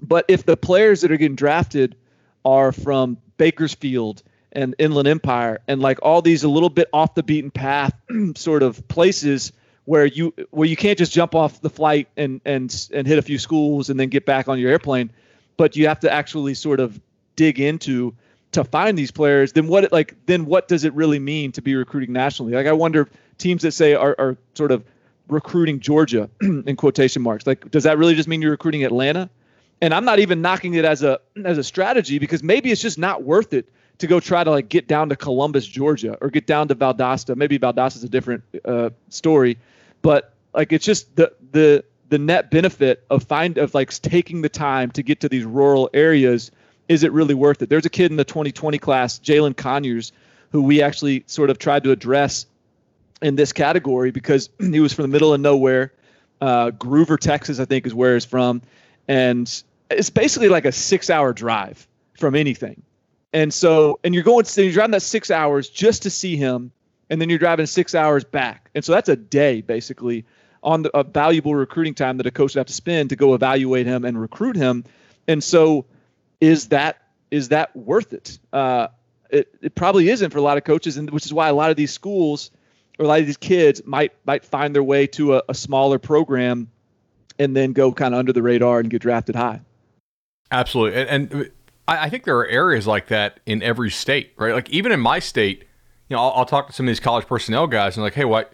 But if the players that are getting drafted are from Bakersfield and Inland Empire and like all these a little bit off the beaten path sort of places where you where you can't just jump off the flight and and and hit a few schools and then get back on your airplane, but you have to actually sort of dig into to find these players. Then what like then what does it really mean to be recruiting nationally? Like I wonder teams that say are are sort of recruiting Georgia in quotation marks. Like does that really just mean you're recruiting Atlanta? And I'm not even knocking it as a as a strategy because maybe it's just not worth it to go try to like get down to Columbus, Georgia, or get down to Valdosta. Maybe Valdosta is a different uh, story, but like it's just the the the net benefit of find of like taking the time to get to these rural areas. Is it really worth it? There's a kid in the 2020 class, Jalin Conyers, who we actually sort of tried to address in this category because he was from the middle of nowhere. Uh, Gruver, Texas, I think, is where he's from, and it's basically like a six-hour drive from anything. And so, and you're going, so you're driving that six hours just to see him, and then you're driving six hours back. And so that's a day basically on the, a valuable recruiting time that a coach would have to spend to go evaluate him and recruit him. And so, is that is that worth it? Uh, it it probably isn't for a lot of coaches, and which is why a lot of these schools or a lot of these kids might might find their way to a, a smaller program, and then go kind of under the radar and get drafted high. Absolutely, and, and I, think there are areas like that in every state, right? Like even in my state, you know, I'll, I'll talk to some of these college personnel guys and like, hey, what,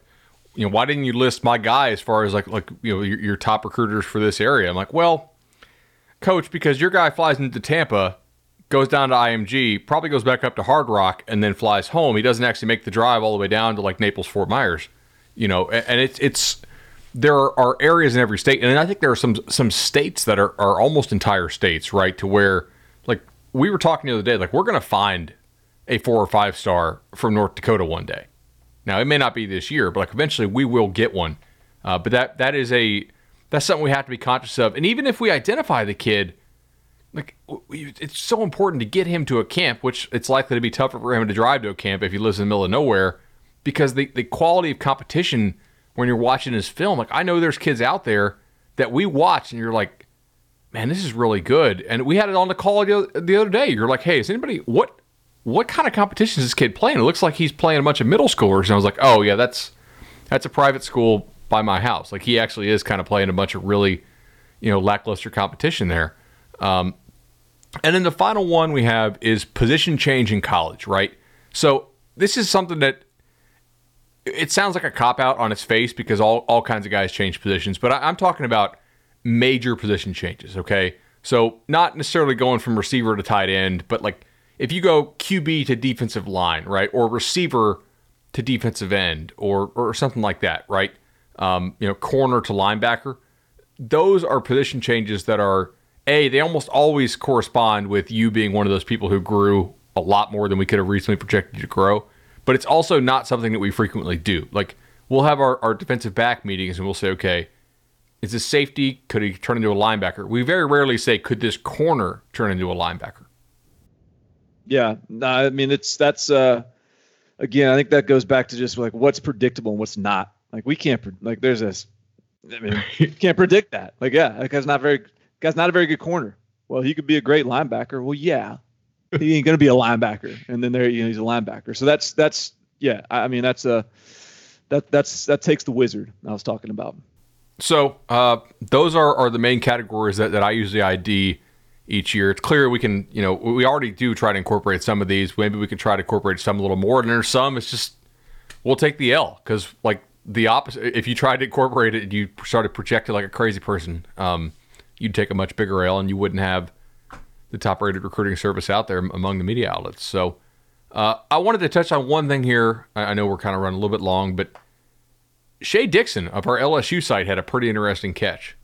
you know, why didn't you list my guy as far as like like you know your, your top recruiters for this area? I'm like, well, coach, because your guy flies into Tampa, goes down to IMG, probably goes back up to Hard Rock, and then flies home. He doesn't actually make the drive all the way down to like Naples, Fort Myers, you know. And, and it's it's there are areas in every state, and I think there are some some states that are are almost entire states, right, to where like we were talking the other day, like we're going to find a four or five star from North Dakota one day. Now it may not be this year, but like eventually we will get one. Uh, but that that is a that's something we have to be conscious of. And even if we identify the kid, like it's so important to get him to a camp, which it's likely to be tougher for him to drive to a camp if he lives in the middle of nowhere, because the the quality of competition when you're watching his film, like I know there's kids out there that we watch and you're like, man, this is really good. And we had it on the call the other, the other day. You're like, hey, is anybody what what kind of competition is this kid playing? It looks like he's playing a bunch of middle schoolers. And I was like, oh yeah, that's that's a private school by my house. Like he actually is kind of playing a bunch of really, you know, lackluster competition there. Um, and then the final one we have is position change in college, right? So this is something that it sounds like a cop out on its face because all, all kinds of guys change positions, but I, am talking about major position changes, okay? So not necessarily going from receiver to tight end, but like if you go QB to defensive line, right? Or receiver to defensive end or or something like that, right? Um, you know, corner to linebacker. Those are position changes that are a they almost always correspond with you being one of those people who grew a lot more than we could have recently projected you to grow. But it's also not something that we frequently do. Like we'll have our, our defensive back meetings and we'll say, okay, is this safety? Could he turn into a linebacker? We very rarely say, could this corner turn into a linebacker? Yeah, no, I mean it's that's uh again, I think that goes back to just like what's predictable and what's not. Like we can't like there's this. I mean, you can't predict that. Like yeah, that guy's not very guy's not a very good corner. Well, he could be a great linebacker. Well, yeah, he ain't gonna be a linebacker, and then there you know he's a linebacker. So that's that's yeah. I mean that's a that that's that takes the wizard I was talking about. So uh, those are are the main categories that that I usually ID each year. It's clear we can, you know, we already do try to incorporate some of these. Maybe we can try to incorporate some a little more. And there's some, it's just, we'll take the L because, like, the opposite, if you tried to incorporate it and you started projecting like a crazy person, um, you'd take a much bigger L and you wouldn't have the top rated recruiting service out there among the media outlets. So uh, I wanted to touch on one thing here. I, I know we're kind of running a little bit long, but Shea Dixon of our LSU site had a pretty interesting catch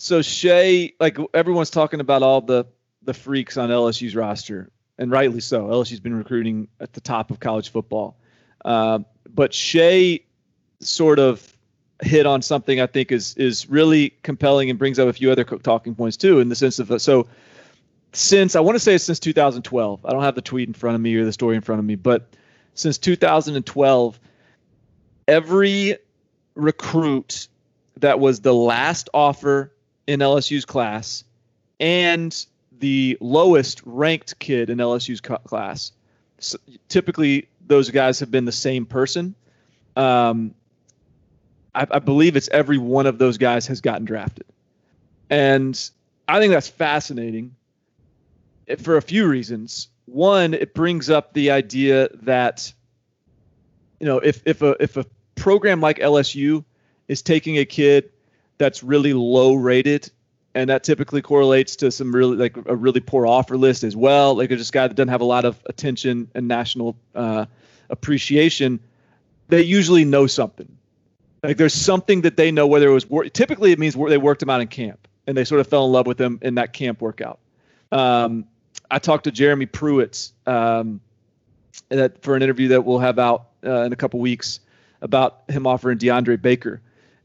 so Shea, like everyone's talking about all the the freaks on LSU's roster, and rightly so. LSU's been recruiting at the top of college football, uh, but Shea sort of hit on something I think is is really compelling and brings up a few other talking points too, in the sense of so since I want to say since 2012. I don't have the tweet in front of me or the story in front of me, but since 2012, every recruit that was the last offer in LSU's class and the lowest ranked kid in LSU's class. So typically, those guys have been the same person. Um, I, I believe it's every one of those guys has gotten drafted, and I think that's fascinating for a few reasons. One, it brings up the idea that you know if if a if a program like LSU is taking a kid that's really low rated and that typically correlates to some really like a really poor offer list as well. Like there's this guy that doesn't have a lot of attention and national uh, appreciation. They usually know something. Like there's something that they know whether it was typically it means they worked him out in camp and they sort of fell in love with him in that camp workout. Um, I talked to Jeremy Pruitt um, that for an interview that we'll have out uh, in a couple weeks about him offering DeAndre Baker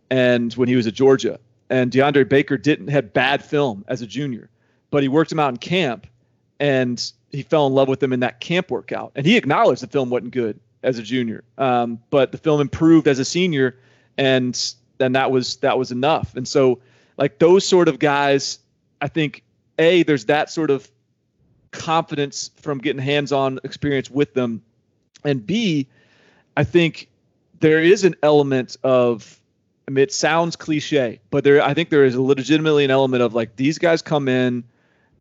and when he was at Georgia. And DeAndre Baker didn't had bad film as a junior, but he worked him out in camp, and he fell in love with him in that camp workout. And he acknowledged the film wasn't good as a junior, um, but the film improved as a senior, and then that was that was enough. And so, like those sort of guys, I think a there's that sort of confidence from getting hands-on experience with them, and b I think there is an element of I mean, it sounds cliche, but there, I think there is legitimately an element of like these guys come in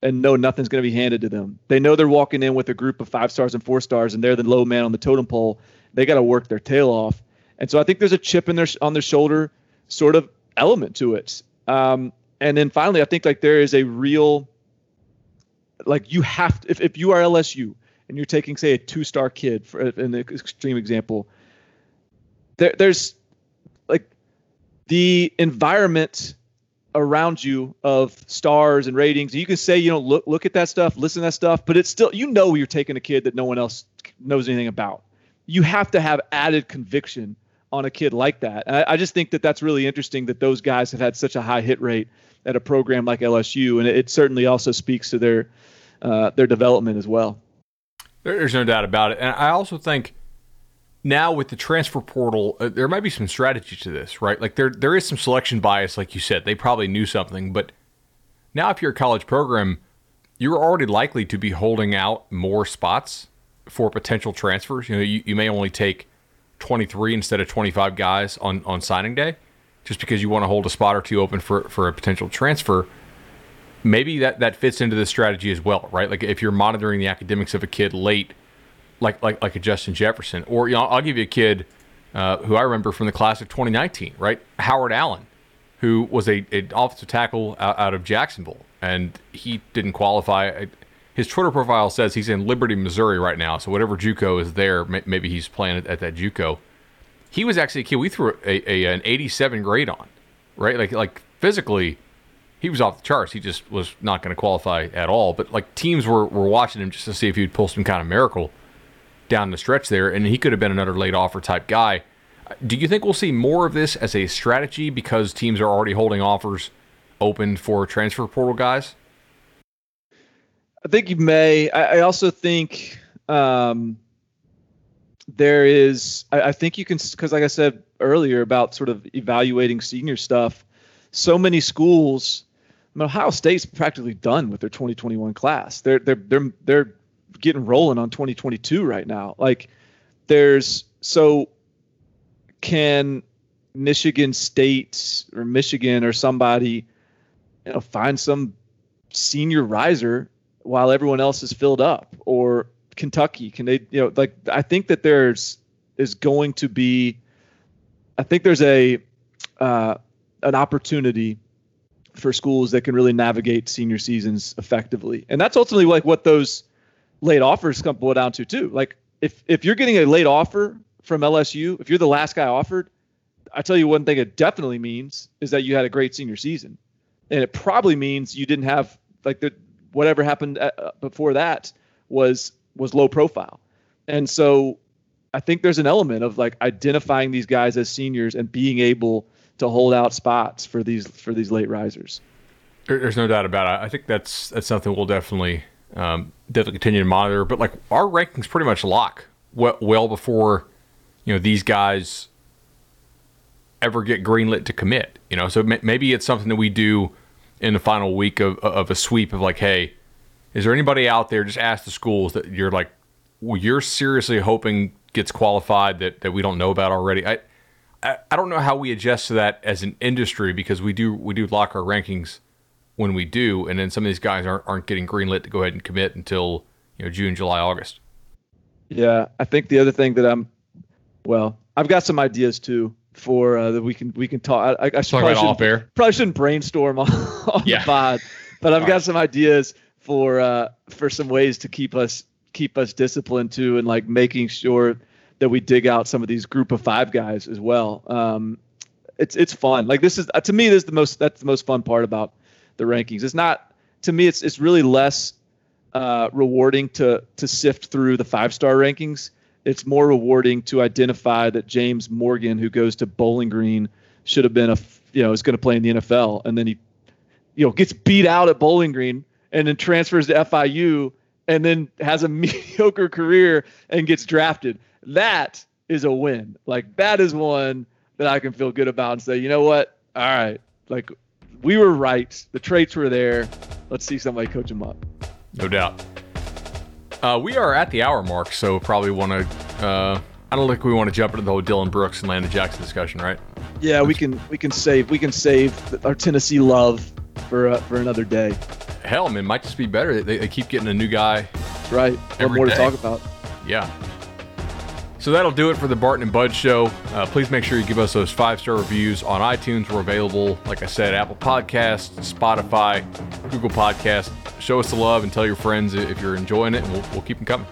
and know nothing's going to be handed to them. They know they're walking in with a group of five stars and four stars, and they're the low man on the totem pole. They got to work their tail off, and so I think there's a chip in their on their shoulder sort of element to it. Um, and then finally, I think like there is a real like you have to, if if you are LSU and you're taking say a two star kid for an extreme example, there there's like the environment around you of stars and ratings. You can say, you know, look look at that stuff, listen to that stuff, but it's still you know you're taking a kid that no one else knows anything about. You have to have added conviction on a kid like that. I, I just think that that's really interesting that those guys have had such a high hit rate at a program like LSU, and it, it certainly also speaks to their uh, their development as well. There's no doubt about it, and I also think now with the transfer portal, uh, there might be some strategy to this, right? Like there there is some selection bias, like you said. They probably knew something, but now if you're a college program, you're already likely to be holding out more spots for potential transfers. You know, you, you may only take 23 instead of 25 guys on, on signing day just because you want to hold a spot or two open for, for a potential transfer. Maybe that, that fits into the strategy as well, right? Like if you're monitoring the academics of a kid late, like like like a Justin Jefferson, or you know, I'll give you a kid uh, who I remember from the class of 2019, right? Howard Allen, who was a, a offensive tackle out, out of Jacksonville, and he didn't qualify. His Twitter profile says he's in Liberty, Missouri right now. So whatever JUCO is there, maybe he's playing at, at that JUCO. He was actually a kid we threw a, a, an 87 grade on, right? Like like physically, he was off the charts. He just was not going to qualify at all. But like teams were, were watching him just to see if he'd pull some kind of miracle down the stretch there, and he could have been another late offer type guy. Do you think we'll see more of this as a strategy because teams are already holding offers open for transfer portal guys? I think you may. I, I also think um, there is. I, I, think you can because, like I said earlier about sort of evaluating senior stuff. So many schools. I mean, Ohio State's practically done with their 2021 class. They're they're they're they're getting rolling on 2022 right now. Like, there's so can Michigan State or Michigan or somebody, you know, find some senior riser while everyone else is filled up or Kentucky can they you know like I think that there's is going to be I think there's a uh, an opportunity for schools that can really navigate senior seasons effectively. And that's ultimately like what those late offers come boil down to too. Like if if you're getting a late offer from LSU if you're the last guy offered I tell you one thing it definitely means is that you had a great senior season. And it probably means you didn't have like the whatever happened at, uh, before that was was low profile. And so I think there's an element of like identifying these guys as seniors and being able to hold out spots for these for these late risers. There's no doubt about it. I think that's that's something we'll definitely um, definitely continue to monitor. But like our rankings pretty much lock well, well before you know these guys ever get greenlit to commit. You know, so maybe it's something that we do in the final week of, of a sweep of like, hey, is there anybody out there? Just ask the schools that you're like, well, you're seriously hoping gets qualified that, that we don't know about already. I, I, I don't know how we adjust to that as an industry because we do we do lock our rankings when we do, and then some of these guys aren't aren't getting greenlit to go ahead and commit until you know June, July, August. Yeah, I think the other thing that I'm, well, I've got some ideas too for uh, that we can we can talk. I, I should, talk about off air. Probably shouldn't brainstorm on, on yeah. the pod, but I've All got right. some ideas for uh, for some ways to keep us keep us disciplined too, and like making sure that we dig out some of these group of five guys as well. Um, it's it's fun. Like this is uh, to me this is the most that's the most fun part about the rankings. It's not to me it's it's really less uh, rewarding to to sift through the five star rankings it's more rewarding to identify that James Morgan, who goes to Bowling Green, should have been a you know is going to play in the NFL, and then he you know gets beat out at Bowling Green, and then transfers to FIU, and then has a mediocre career and gets drafted. That is a win. Like that is one that I can feel good about and say, you know what? All right, like we were right. The traits were there. Let's see somebody coach them up. No doubt. Uh, we are at the hour mark, so probably want to. Uh, I don't think we want to jump into the whole Dylan Brooks and Landon Jackson discussion, right? Yeah, we can. We can save. We can save our Tennessee love for uh, for another day. Hell, man, might just be better. They, they keep getting a new guy. right. Every more day. to talk about. Yeah. So that'll do it for the Barton and Bud show. Uh, please make sure you give us those five star reviews on iTunes. We're available, like I said, Apple Podcasts, Spotify, Google Podcasts. Show us the love and tell your friends if you're enjoying it, and we'll, we'll keep them coming.